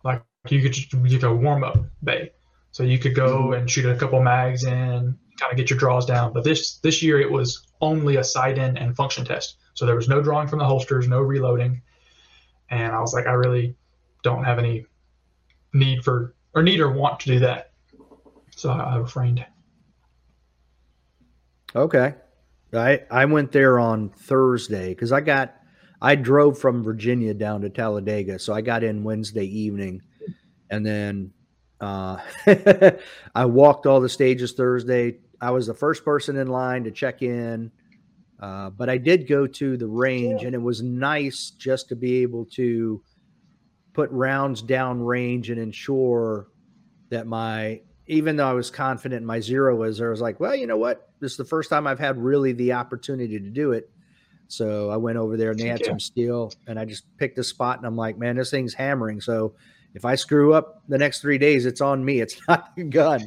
like you could you could warm up bay, so you could go mm-hmm. and shoot a couple mags in, kind of get your draws down. But this this year it was only a sight in and function test, so there was no drawing from the holsters, no reloading, and I was like, I really don't have any need for or need or want to do that, so I, I refrained. Okay. I I went there on Thursday because I got I drove from Virginia down to Talladega, so I got in Wednesday evening, and then uh, I walked all the stages Thursday. I was the first person in line to check in, uh, but I did go to the range, and it was nice just to be able to put rounds down range and ensure that my even though I was confident my zero was there, I was like, well, you know what? This is the first time I've had really the opportunity to do it. So I went over there and they had some steel and I just picked a spot and I'm like, man, this thing's hammering. So if I screw up the next three days, it's on me. It's not the gun.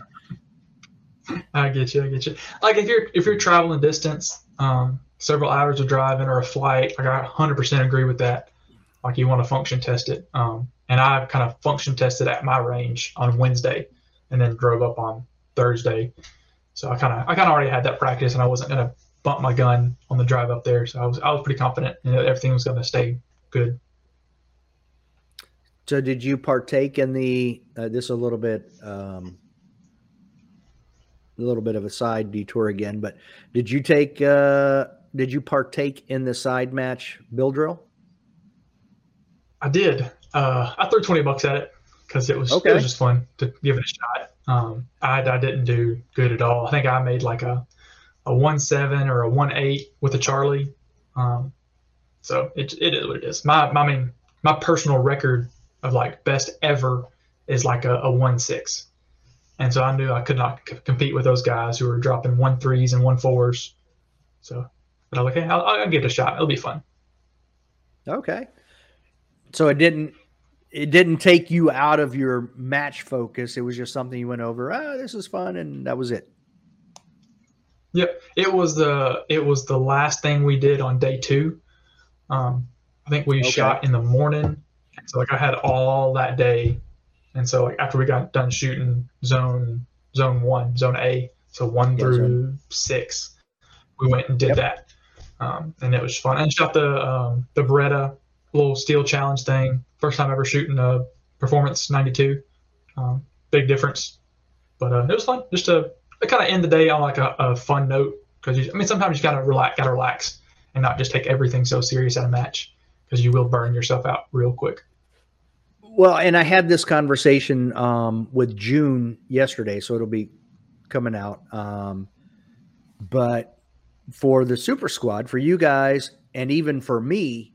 I get you. I get you. Like if you're if you're traveling distance, um, several hours of driving or a flight, like I 100% agree with that. Like you want to function test it. Um, and I kind of function tested at my range on Wednesday, and then drove up on Thursday. So I kind of I kind of already had that practice, and I wasn't gonna bump my gun on the drive up there. So I was I was pretty confident you know, everything was gonna stay good. So did you partake in the uh, this a little bit um, a little bit of a side detour again, but did you take uh, did you partake in the side match bill drill? I did. Uh, I threw twenty bucks at it because it was okay. it was just fun to give it a shot. Um, I I didn't do good at all. I think I made like a a one seven or a one eight with a Charlie. Um, so it, it is what it is. My, my I mean my personal record of like best ever is like a, a one six, and so I knew I could not c- compete with those guys who were dropping one threes and one fours. So, but I was like, hey, I'll, I'll give it a shot. It'll be fun. Okay. So it didn't it didn't take you out of your match focus. It was just something you went over. Ah, oh, this is fun, and that was it. Yep, it was the it was the last thing we did on day two. Um, I think we okay. shot in the morning, so like I had all that day, and so like after we got done shooting zone zone one, zone A, so one yeah, through six, we went and did yep. that, um, and it was fun. And shot the um, the Beretta little steel challenge thing. First time ever shooting a performance 92. Um, big difference, but uh, it was fun just to to kind of end the day on like a, a fun note because I mean sometimes you gotta relax, gotta relax, and not just take everything so serious at a match because you will burn yourself out real quick. Well, and I had this conversation um, with June yesterday, so it'll be coming out. Um, but for the Super Squad, for you guys, and even for me,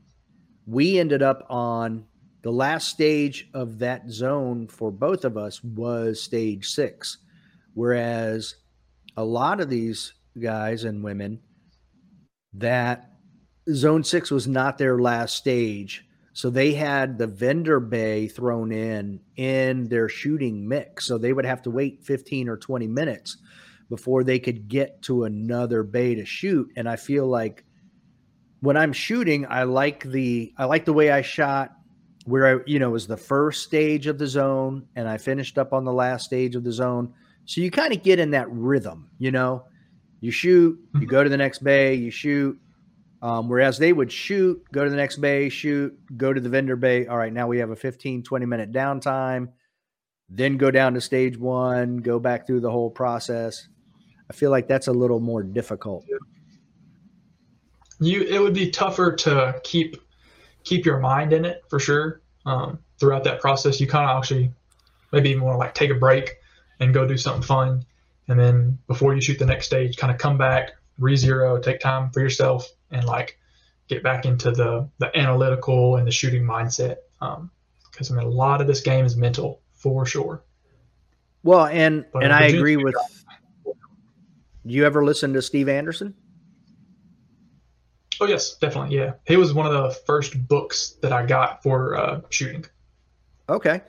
we ended up on the last stage of that zone for both of us was stage six. Whereas a lot of these guys and women that zone six was not their last stage. So they had the vendor bay thrown in in their shooting mix. So they would have to wait 15 or 20 minutes before they could get to another bay to shoot. And I feel like when I'm shooting, I like the I like the way I shot where I, you know, was the first stage of the zone and I finished up on the last stage of the zone. So you kind of get in that rhythm, you know. You shoot, you mm-hmm. go to the next bay, you shoot. Um, whereas they would shoot, go to the next bay, shoot, go to the vendor bay. All right, now we have a 15, 20 minute downtime, then go down to stage one, go back through the whole process. I feel like that's a little more difficult. You, it would be tougher to keep keep your mind in it for sure. Um, throughout that process, you kind of actually maybe more like take a break and go do something fun. And then before you shoot the next stage, kind of come back, re-zero, take time for yourself, and like get back into the the analytical and the shooting mindset. Because um, I mean, a lot of this game is mental for sure. Well, and but and I agree with. You ever listen to Steve Anderson? Oh yes, definitely. Yeah, he was one of the first books that I got for uh, shooting. Okay,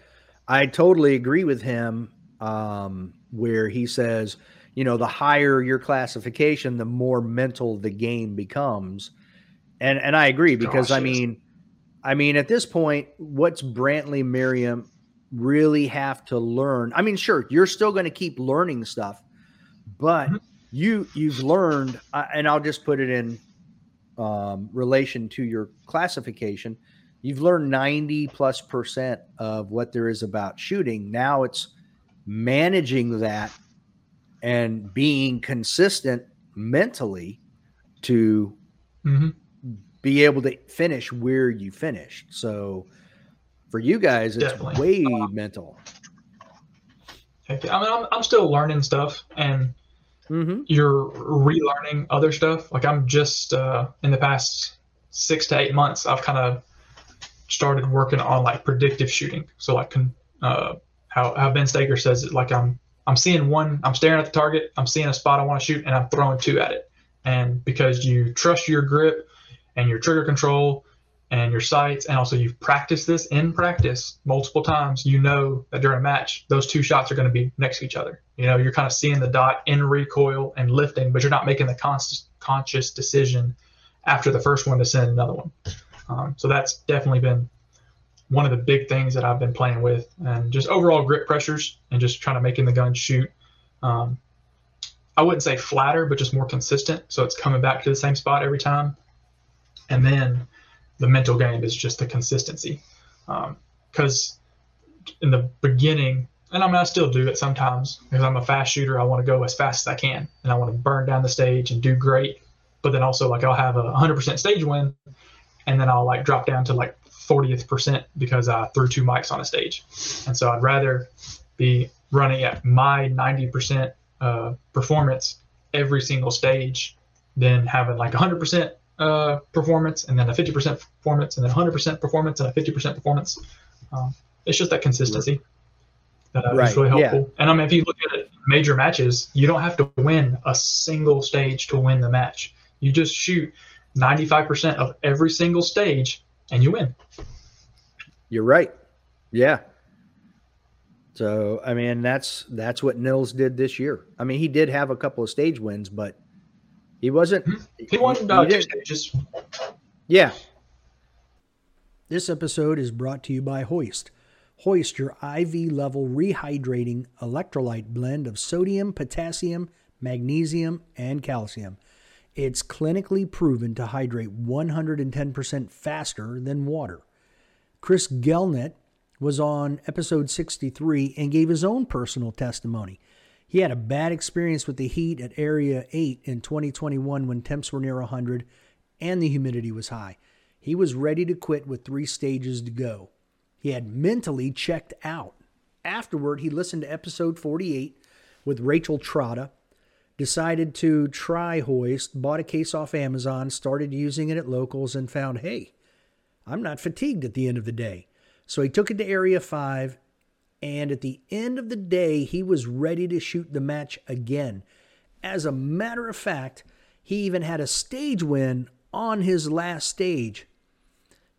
I totally agree with him um, where he says, you know, the higher your classification, the more mental the game becomes. And and I agree because Gosh, I mean, I mean, at this point, what's Brantley Merriam really have to learn? I mean, sure, you're still going to keep learning stuff, but mm-hmm. you you've learned, uh, and I'll just put it in um, relation to your classification. You've learned 90 plus percent of what there is about shooting. Now it's managing that and being consistent mentally to mm-hmm. be able to finish where you finished. So For you guys, it's Definitely. way Uh, mental. I mean, I'm, I'm still learning stuff, and Mm-hmm. you're relearning other stuff. Like I'm just uh, in the past six to eight months, I've kind of started working on like predictive shooting. So like uh, how how Ben Stoeger says it, like I'm I'm seeing one, I'm staring at the target, I'm seeing a spot I want to shoot, and I'm throwing two at it. And because you trust your grip and your trigger control and your sights, and also you've practiced this in practice multiple times, you know that during a match, those two shots are going to be next to each other. You know, you're kind of seeing the dot in recoil and lifting, but you're not making the conscious conscious decision after the first one to send another one. Um, so that's definitely been one of the big things that I've been playing with, and just overall grip pressures and just trying to making the gun shoot. Um, I wouldn't say flatter, but just more consistent. So it's coming back to the same spot every time. And then the mental game is just the consistency. Because in the beginning, and I mean, I still do it sometimes because I'm a fast shooter. I want to go as fast as I can and I want to burn down the stage and do great. But then also, like, I'll have a 100% stage win and then I'll like drop down to like 40th percent because I threw two mics on a stage. And so I'd rather be running at my 90% uh, performance every single stage than having like 100% uh, performance and then a 50% performance and then 100% performance and a 50% performance. Um, it's just that consistency that uh, Right, is really yeah. helpful. And I mean, if you look at it, major matches, you don't have to win a single stage to win the match. You just shoot 95% of every single stage and you win. You're right. Yeah. So I mean that's that's what Nils did this year. I mean he did have a couple of stage wins, but he wasn't. He won he uh, two stages. Yeah, This episode is brought to you by Hoist. Hoist, your IV level rehydrating electrolyte blend of sodium, potassium, magnesium, and calcium. It's clinically proven to hydrate 110% faster than water. Chris Gelnet was on episode 63 and gave his own personal testimony. He had a bad experience with the heat at Area 8 in 2021 when temps were near 100 and the humidity was high. He was ready to quit with three stages to go. He had mentally checked out. Afterward, he listened to episode 48 with Rachel Trotta, decided to try Hoist, bought a case off Amazon, started using it at locals, and found, hey, I'm not fatigued at the end of the day. So he took it to Area 5, and at the end of the day, he was ready to shoot the match again. As a matter of fact, he even had a stage win on his last stage.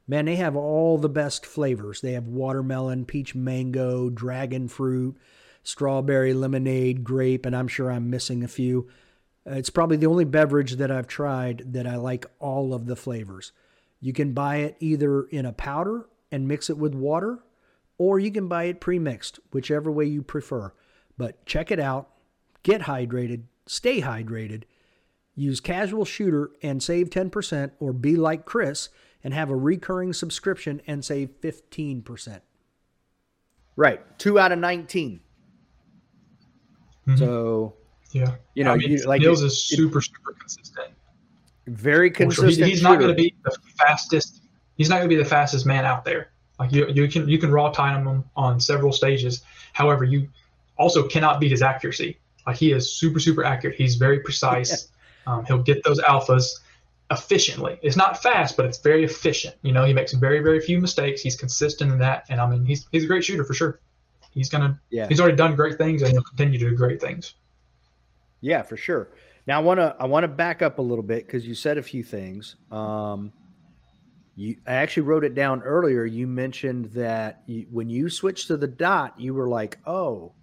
Man, they have all the best flavors. They have watermelon, peach mango, dragon fruit, strawberry lemonade, grape, and I'm sure I'm missing a few. Uh, It's probably the only beverage that I've tried that I like all of the flavors. You can buy it either in a powder and mix it with water, or you can buy it pre-mixed, whichever way you prefer. But check it out. Get hydrated, stay hydrated. Use Casual Shooter and save 10%, or be like Chris and have a recurring subscription and save 15%. right. Two out of 19 Mhm. So Yeah. you know, I mean, you, like Nils is super, super consistent. very For sure. He- consistent. he's not going to be the fastest. He's not going to be the fastest man out there. Like you, you can you can raw time him on several stages. However, you also cannot beat his accuracy. Like he is super super accurate. He's very precise. Um, he'll get those alphas efficiently. It's not fast, but it's very efficient. You know, he makes very very few mistakes. He's consistent in that, and I mean, he's he's a great shooter for sure. He's gonna. Yeah. He's already done great things, and he'll continue to do great things. Yeah, for sure. Now I want to I want to back up a little bit because you said a few things. Um, you I actually wrote it down earlier. You mentioned that you, when you switched to the dot, you were like, "Oh,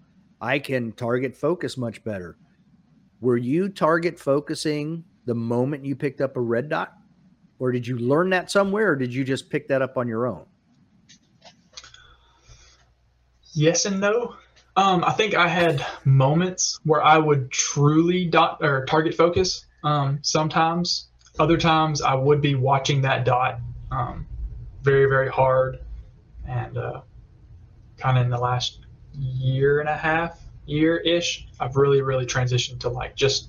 I can target focus much better." Were you target focusing the moment you picked up a red dot, or did you learn that somewhere, or did you just pick that up on your own? Yes and no. Um, I think I had moments where I would truly dot or target focus. Um, sometimes, other times I would be watching that dot um, very, very hard, and uh, kind of in the last year and a half, year ish, I've really, really transitioned to like just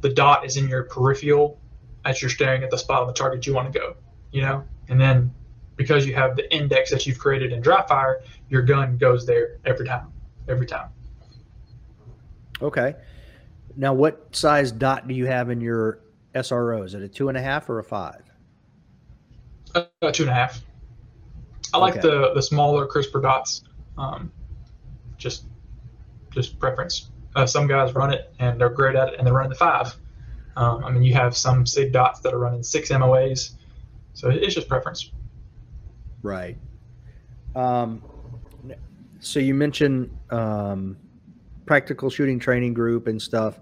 the dot is in your peripheral as you're staring at the spot on the target you want to go, you know, and then because you have the index that you've created in dry fire, your gun goes there every time, every time. Okay. Now, what size dot do you have in your SRO? Is it a two and a half or a five? Uh, two and a half. I like Okay. the the smaller, crisper dots. Um, just just preference. Uh, some guys run it and they're great at it, and they run the five. Um, I mean, you have some SIG dots that are running six MOAs, so it's just preference. Right. Um, so you mentioned um, practical shooting training group and stuff.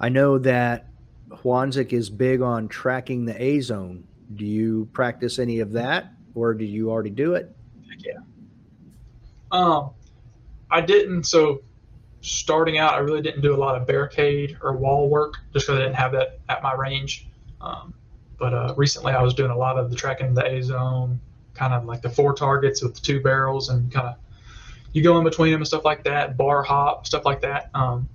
I know that Hwansik is big on tracking the A zone. Do you practice any of that, or did you already do it? Yeah. Um, I didn't. So, starting out, I really didn't do a lot of barricade or wall work just because I didn't have that at my range. Um, but uh, recently, I was doing a lot of the tracking the A zone, kind of like the four targets with two barrels, and kind of you go in between them and stuff like that, bar hop, stuff like that. Um,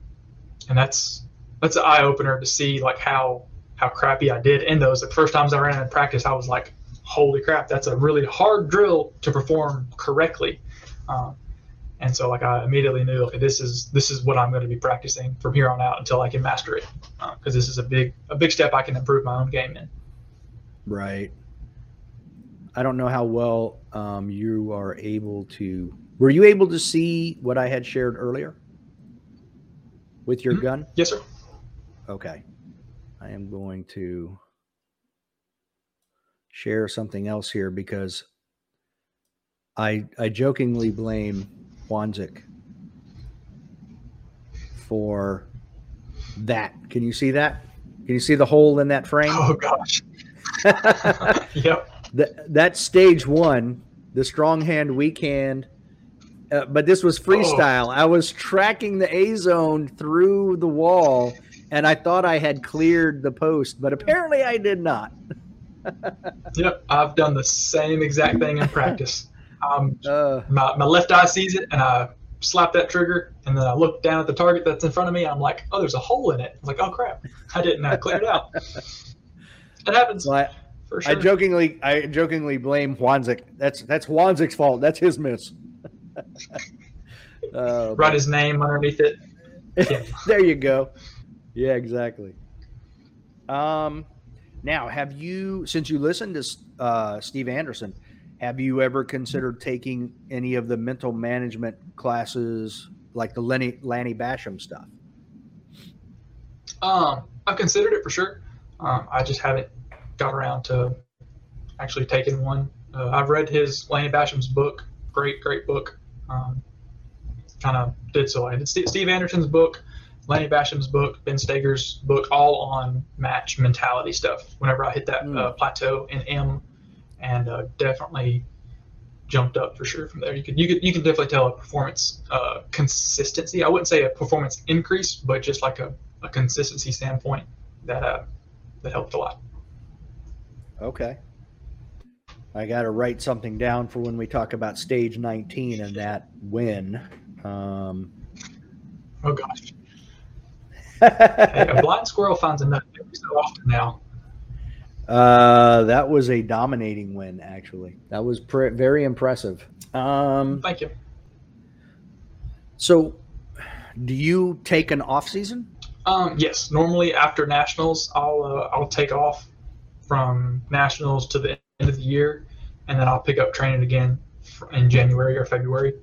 and that's that's an eye opener to see like how how crappy I did in those. The first times I ran in practice, I was like, "Holy crap, that's a really hard drill to perform correctly." Um, and so like I immediately knew okay this is this is what I'm going to be practicing from here on out until I can master it because this is a big a big step I can improve my own game in. Right. I don't know how well um, you are able to. Were you able to see what I had shared earlier with your Mhm. gun? Yes, sir. Okay. I am going to share something else here because I I jokingly blame Hwansik for that. Can you see that? Can you see the hole in that frame? Oh gosh. yep. That that's stage one, the strong hand, weak hand. Uh, but this was freestyle. I was tracking the A zone through the wall, and I thought I had cleared the post, but apparently I did not. Yep. I've done the same exact thing in practice. Um, Uh, my, my left eye sees it and I slap that trigger and then I look down at the target that's in front of me. I'm like, oh, there's a hole in it. I'm like, oh crap, I didn't uh, clear it out. It happens so I, for I jokingly, I jokingly blame Hwansik. That's that's Hwansik's fault. That's his miss. uh, Write his name underneath it. there you go. Yeah, exactly. Um, now, have you, since you listened to uh, Steve Anderson, have you ever considered taking any of the mental management classes, like the Lenny Lanny Basham stuff? Um, I've considered it for sure. Um, I just haven't got around to actually taking one. Uh, I've read his Lanny Basham's book. Great, great book. Um, kind of did so. I did Steve, Steve Anderson's book, Lanny Basham's book, Ben Stoeger's book, all on match mentality stuff. Whenever I hit that Mm. uh, plateau in M, and uh, definitely jumped up for sure from there. You could you could you can definitely tell a performance uh, consistency. I wouldn't say a performance increase, but just like a, a consistency standpoint that uh, that helped a lot. Okay. I got to write something down for when we talk about stage 19 and that win. Um, Oh gosh, hey, a blind squirrel finds a nut every so often now. uh, that was a dominating win, actually. That was pre- very impressive. Um, Thank you. So, do you take an off season? Um, yes, normally after nationals, I'll uh, I'll take off from nationals to the end of the year, and then I'll pick up training again in January or February.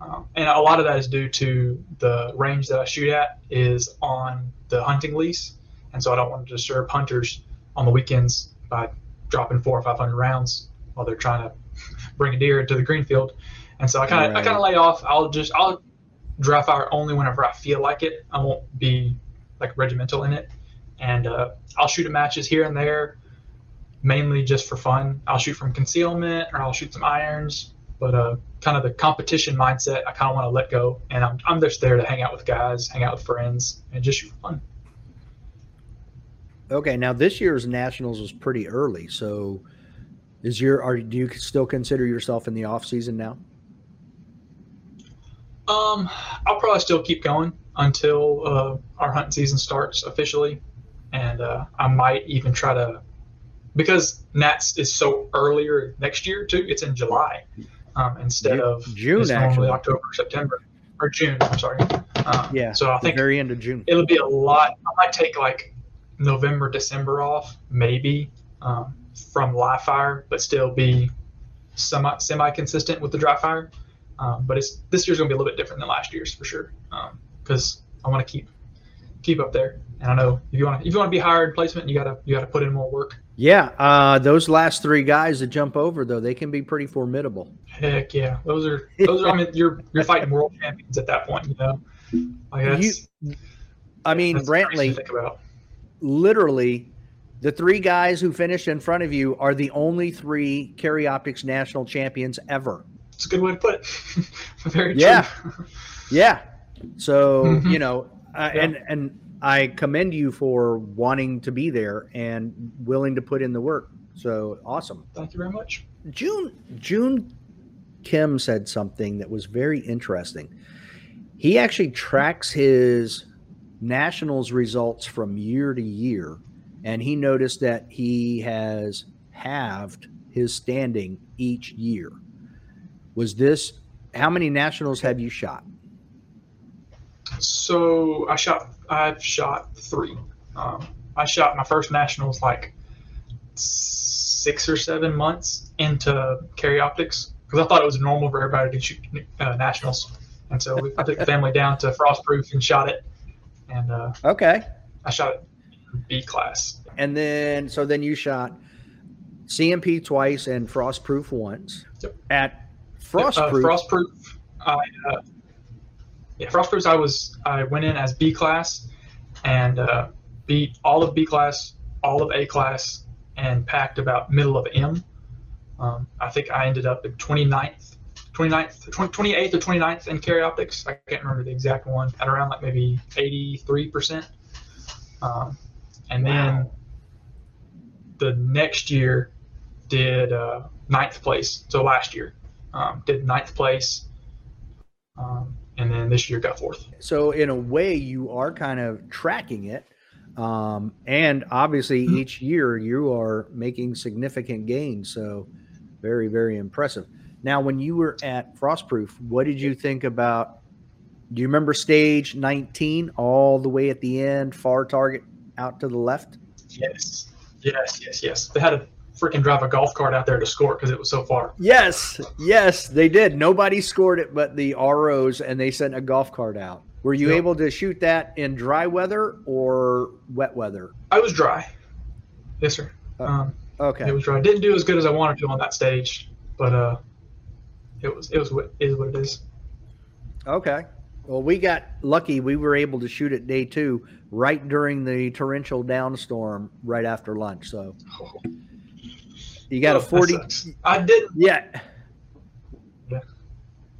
Um, and a lot of that is due to the range that I shoot at is on the hunting lease, and so I don't want to disturb hunters on the weekends by dropping four or five hundred rounds while they're trying to bring a deer into the green field. And so I kind of I kind of lay off. I'll just I'll dry fire only whenever I feel like it. I won't be like regimental in it, and uh, I'll shoot at matches here and there, mainly just for fun. I'll shoot from concealment or I'll shoot some irons, but uh, kind of the competition mindset I kind of want to let go, and I'm I'm just there to hang out with guys, hang out with friends, and just shoot for fun. Okay, now this year's nationals was pretty early. So, is your are do you still consider yourself in the off season now? Um, I'll probably still keep going until uh, our hunting season starts officially, and uh, I might even try to because Nats is so earlier next year too. It's in July um, instead Ju- of June, it's normally actually. October, September, or June. I'm sorry. Um, Yeah, So I think very end of June. it'll be a lot. I might take like November, December off, maybe um, from live fire, but still be semi semi consistent with the dry fire. Um, but it's this year's gonna be a little bit different than last year's for sure, because I want to keep keep up there. And I know if you want to if you want to be hired placement, you gotta you gotta put in more work. Yeah, uh, those last three guys that jump over though, they can be pretty formidable. Heck yeah, those are those are. I mean, you're you're fighting world champions at that point, you know. Like that's, I mean, Brantley, think about. literally, the three guys who finished in front of you are the only three Carry Optics national champions ever. It's a good way to put it. Very Yeah. true. Yeah. So Mhm. you know, uh, Yeah. and and I commend you for wanting to be there and willing to put in the work. So awesome. Thank you very much. June June Kim said something that was very interesting. He actually tracks his nationals results from year to year, and he noticed that he has halved his standing each year. Was this how many nationals have you shot? So I shot. I've shot three. Um, I shot my first nationals like six or seven months into carry optics because I thought it was normal for everybody to shoot uh, nationals, and so we, I took the family down to Frostproof and shot it, and uh, Okay. I shot it B class. And then so then you shot CMP twice and frostproof once. Yep. At Uh, frostproof. Frostproof. I yeah, Frostproofs. I was I went in as B class and uh, beat all of B class, all of A class, and packed about middle of M. Um, I think I ended up at 29th, 29th, 20, 28th or 29th in carry optics. I can't remember the exact one. At around like maybe 83 percent. Um, and then Wow. the next year did uh, ninth place. So last year um, did ninth place, um, and then this year got fourth. so in a way you are kind of tracking it. Um, and obviously Mhm. each year you are making significant gains. So very, very impressive. Now, when you were at Frostproof, what did you think about? Do you remember stage 19 all the way at the end, far target out to the left? Yes, yes, yes, yes. They had to freaking drive a golf cart out there to score because it was so far. Yes, yes, they did. Nobody scored it but the ROs, and they sent a golf cart out. Were you Yep. able to shoot that in dry weather or wet weather? I was dry. Yes, sir. Uh, Um, Okay. It was dry. Didn't do as good as I wanted to on that stage, but uh, it was it was what is what it is. Okay. Well, we got lucky. We were able to shoot it day two, right during the torrential downstorm, right after lunch. So you got Oh, a 40. I didn't. Yeah.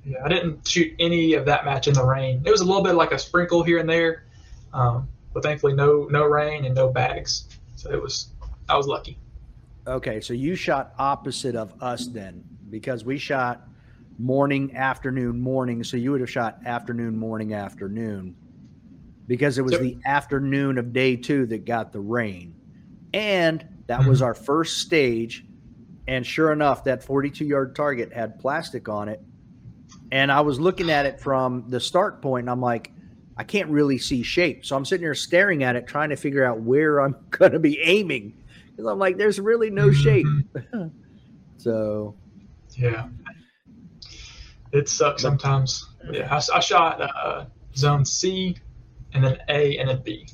Yeah, I didn't shoot any of that match in the rain. It was a little bit like a sprinkle here and there, um, but thankfully no no rain and no bags. So it was I was lucky. Okay. So you shot opposite of us then, because we shot morning, afternoon, morning. So you would have shot afternoon, morning, afternoon, because it was Yep. the afternoon of day two that got the rain. And that was our first stage. And sure enough, that 42 yard target had plastic on it. And I was looking at it from the start point, and I'm like, I can't really see shape. So I'm sitting here staring at it, trying to figure out where I'm going to be aiming. Because I'm like, there's really no shape. Mhm. So, Yeah, it sucks sometimes. Yeah, I, I shot uh, zone C, and then A, and then B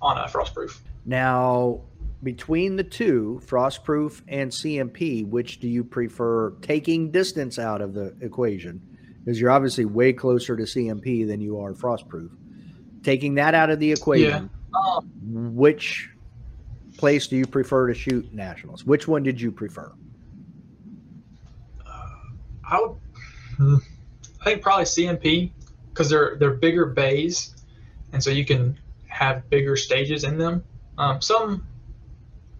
on a frostproof. now between the two, Frostproof and CMP, which do you prefer taking distance out of the equation? Because you're obviously way closer to CMP than you are Frostproof. Taking that out of the equation, Um, which place do you prefer to shoot nationals? Which one did you prefer? I would, I think probably CMP because they're they're bigger bays, and so you can have bigger stages in them. Um, some,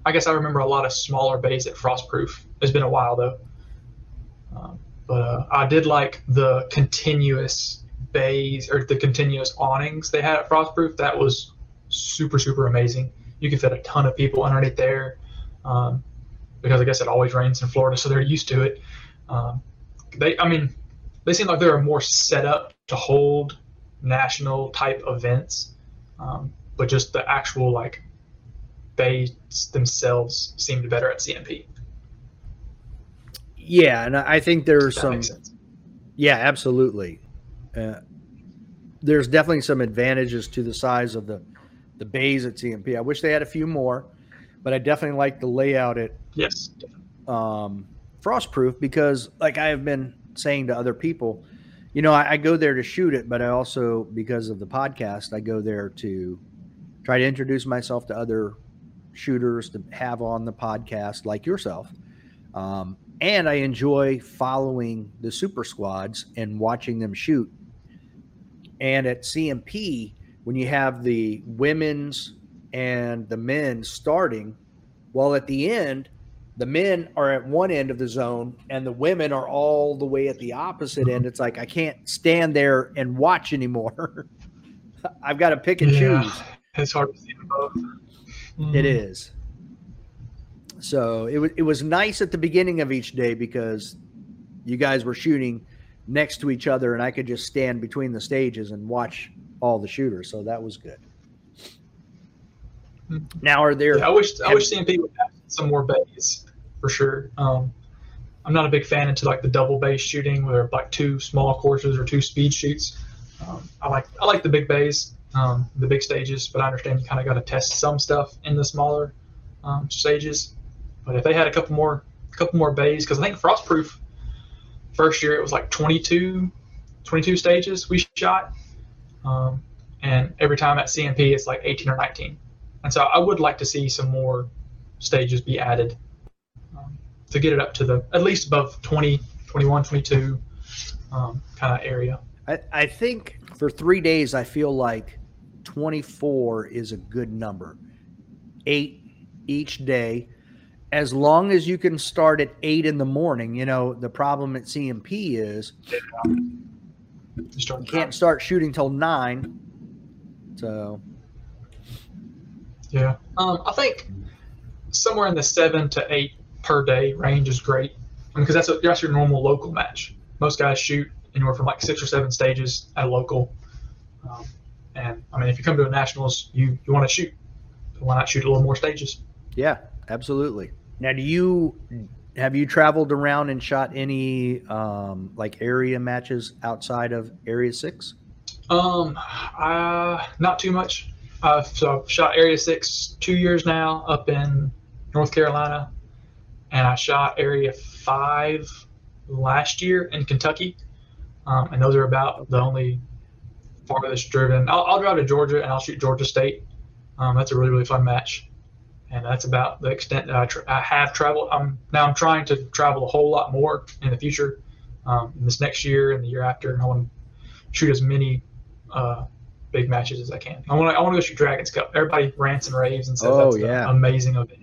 I guess I remember a lot of smaller bays at Frostproof. It's been a while though, um, but uh, I did like the continuous bays or the continuous awnings they had at Frostproof. That was super super amazing. You could fit a ton of people underneath there. Um, because I guess it always rains in Florida, so they're used to it. Um, they, I mean, they seem like they're more set up to hold national type events, um, but just the actual like bays themselves seemed better at CMP. Yeah, and I think there's some. Yeah, absolutely. Uh, there's definitely some advantages to the size of the the bays at CMP. I wish they had a few more, but I definitely like the layout at Yes. um, Frostproof because, like I have been saying to other people, you know, I, I go there to shoot it, but I also, because of the podcast, I go there to try to introduce myself to other shooters to have on the podcast, like yourself. Um, and I enjoy following the super squads and watching them shoot. And at CMP, when you have the women's and the men starting, well, at the end, the men are at one end of the zone and the women are all the way at the opposite end. It's like I can't stand there and watch anymore. I've got to pick and Yeah. choose. It's hard to see them both. It Mm. is. So it was it was nice at the beginning of each day because you guys were shooting next to each other and I could just stand between the stages and watch all the shooters. So that was good. Mhm. Now are there Yeah, I wish I wish CMP would have some more bays for sure. Um, I'm not a big fan into like the double base shooting where they're like two small courses or two speed shoots. Um, I like I like the big bays, um, the big stages, but I understand you kind of got to test some stuff in the smaller um, stages. But if they had a couple more a couple more bays, because I think Frostproof first year it was like 22, 22 stages we shot, um, and every time at CMP it's like 18 or 19. And so I would like to see some more stages be added um, to get it up to the at least above 20, 21, 22 um, kind of area. I, I think for three days, I feel like 24 is a good number. Eight each day. As long as you can start at eight in the morning, you know, the problem at CMP is To start you can't start shooting till nine. So, Yeah. Um, I think somewhere in the seven to eight per day range is great. I mean, because that's, a- that's your normal local match. Most guys shoot anywhere from like six or seven stages at a local. Um, and I mean, if you come to a nationals, you, you want to shoot. Why not shoot a little more stages? yeah, absolutely. Now, do you have you traveled around and shot any um, like area matches outside of Area Six? Um, uh, not too much. Uh, so I've shot Area Six two years now up in North Carolina, and I shot Area Five last year in Kentucky. Um, and those are about the only farthest driven. I'll, I'll drive to Georgia and I'll shoot Georgia State. Um, that's a really really fun match, and that's about the extent that I, tr- I have traveled. I'm now I'm trying to travel a whole lot more in the future, um, in this next year and the year after, and I want to shoot as many uh, big matches as I can. I want to I want to go shoot Dragons Cup. Everybody rants and raves and says Oh, that's yeah. an amazing event.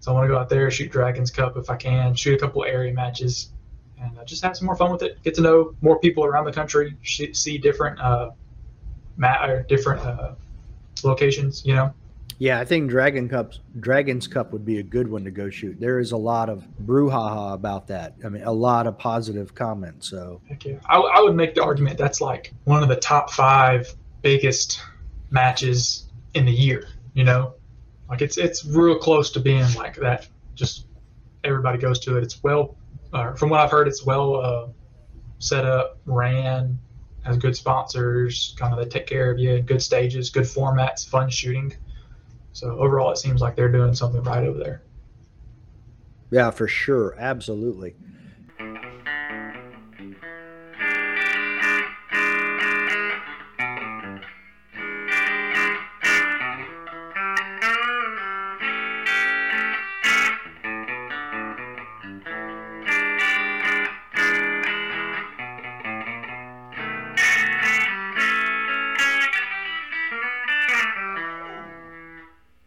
So I want to go out there shoot Dragons Cup if I can, shoot a couple area matches, and uh, just have some more fun with it. Get to know more people around the country, sh- see different uh, mat or different uh, locations. You know, Yeah, I think Dragon Cups Dragons Cup would be a good one to go shoot. There is a lot of brouhaha about that. I mean, a lot of positive comments. So Heck yeah. I, I would make the argument that's like one of the top five biggest matches in the year. You know, like it's it's real close to being like that. Just everybody goes to it. It's well, uh, from what I've heard, it's well uh, set up, ran, has good sponsors, kind of they take care of you, good stages, good formats, fun shooting. So overall, it seems like they're doing something right over there. yeah, for sure, absolutely.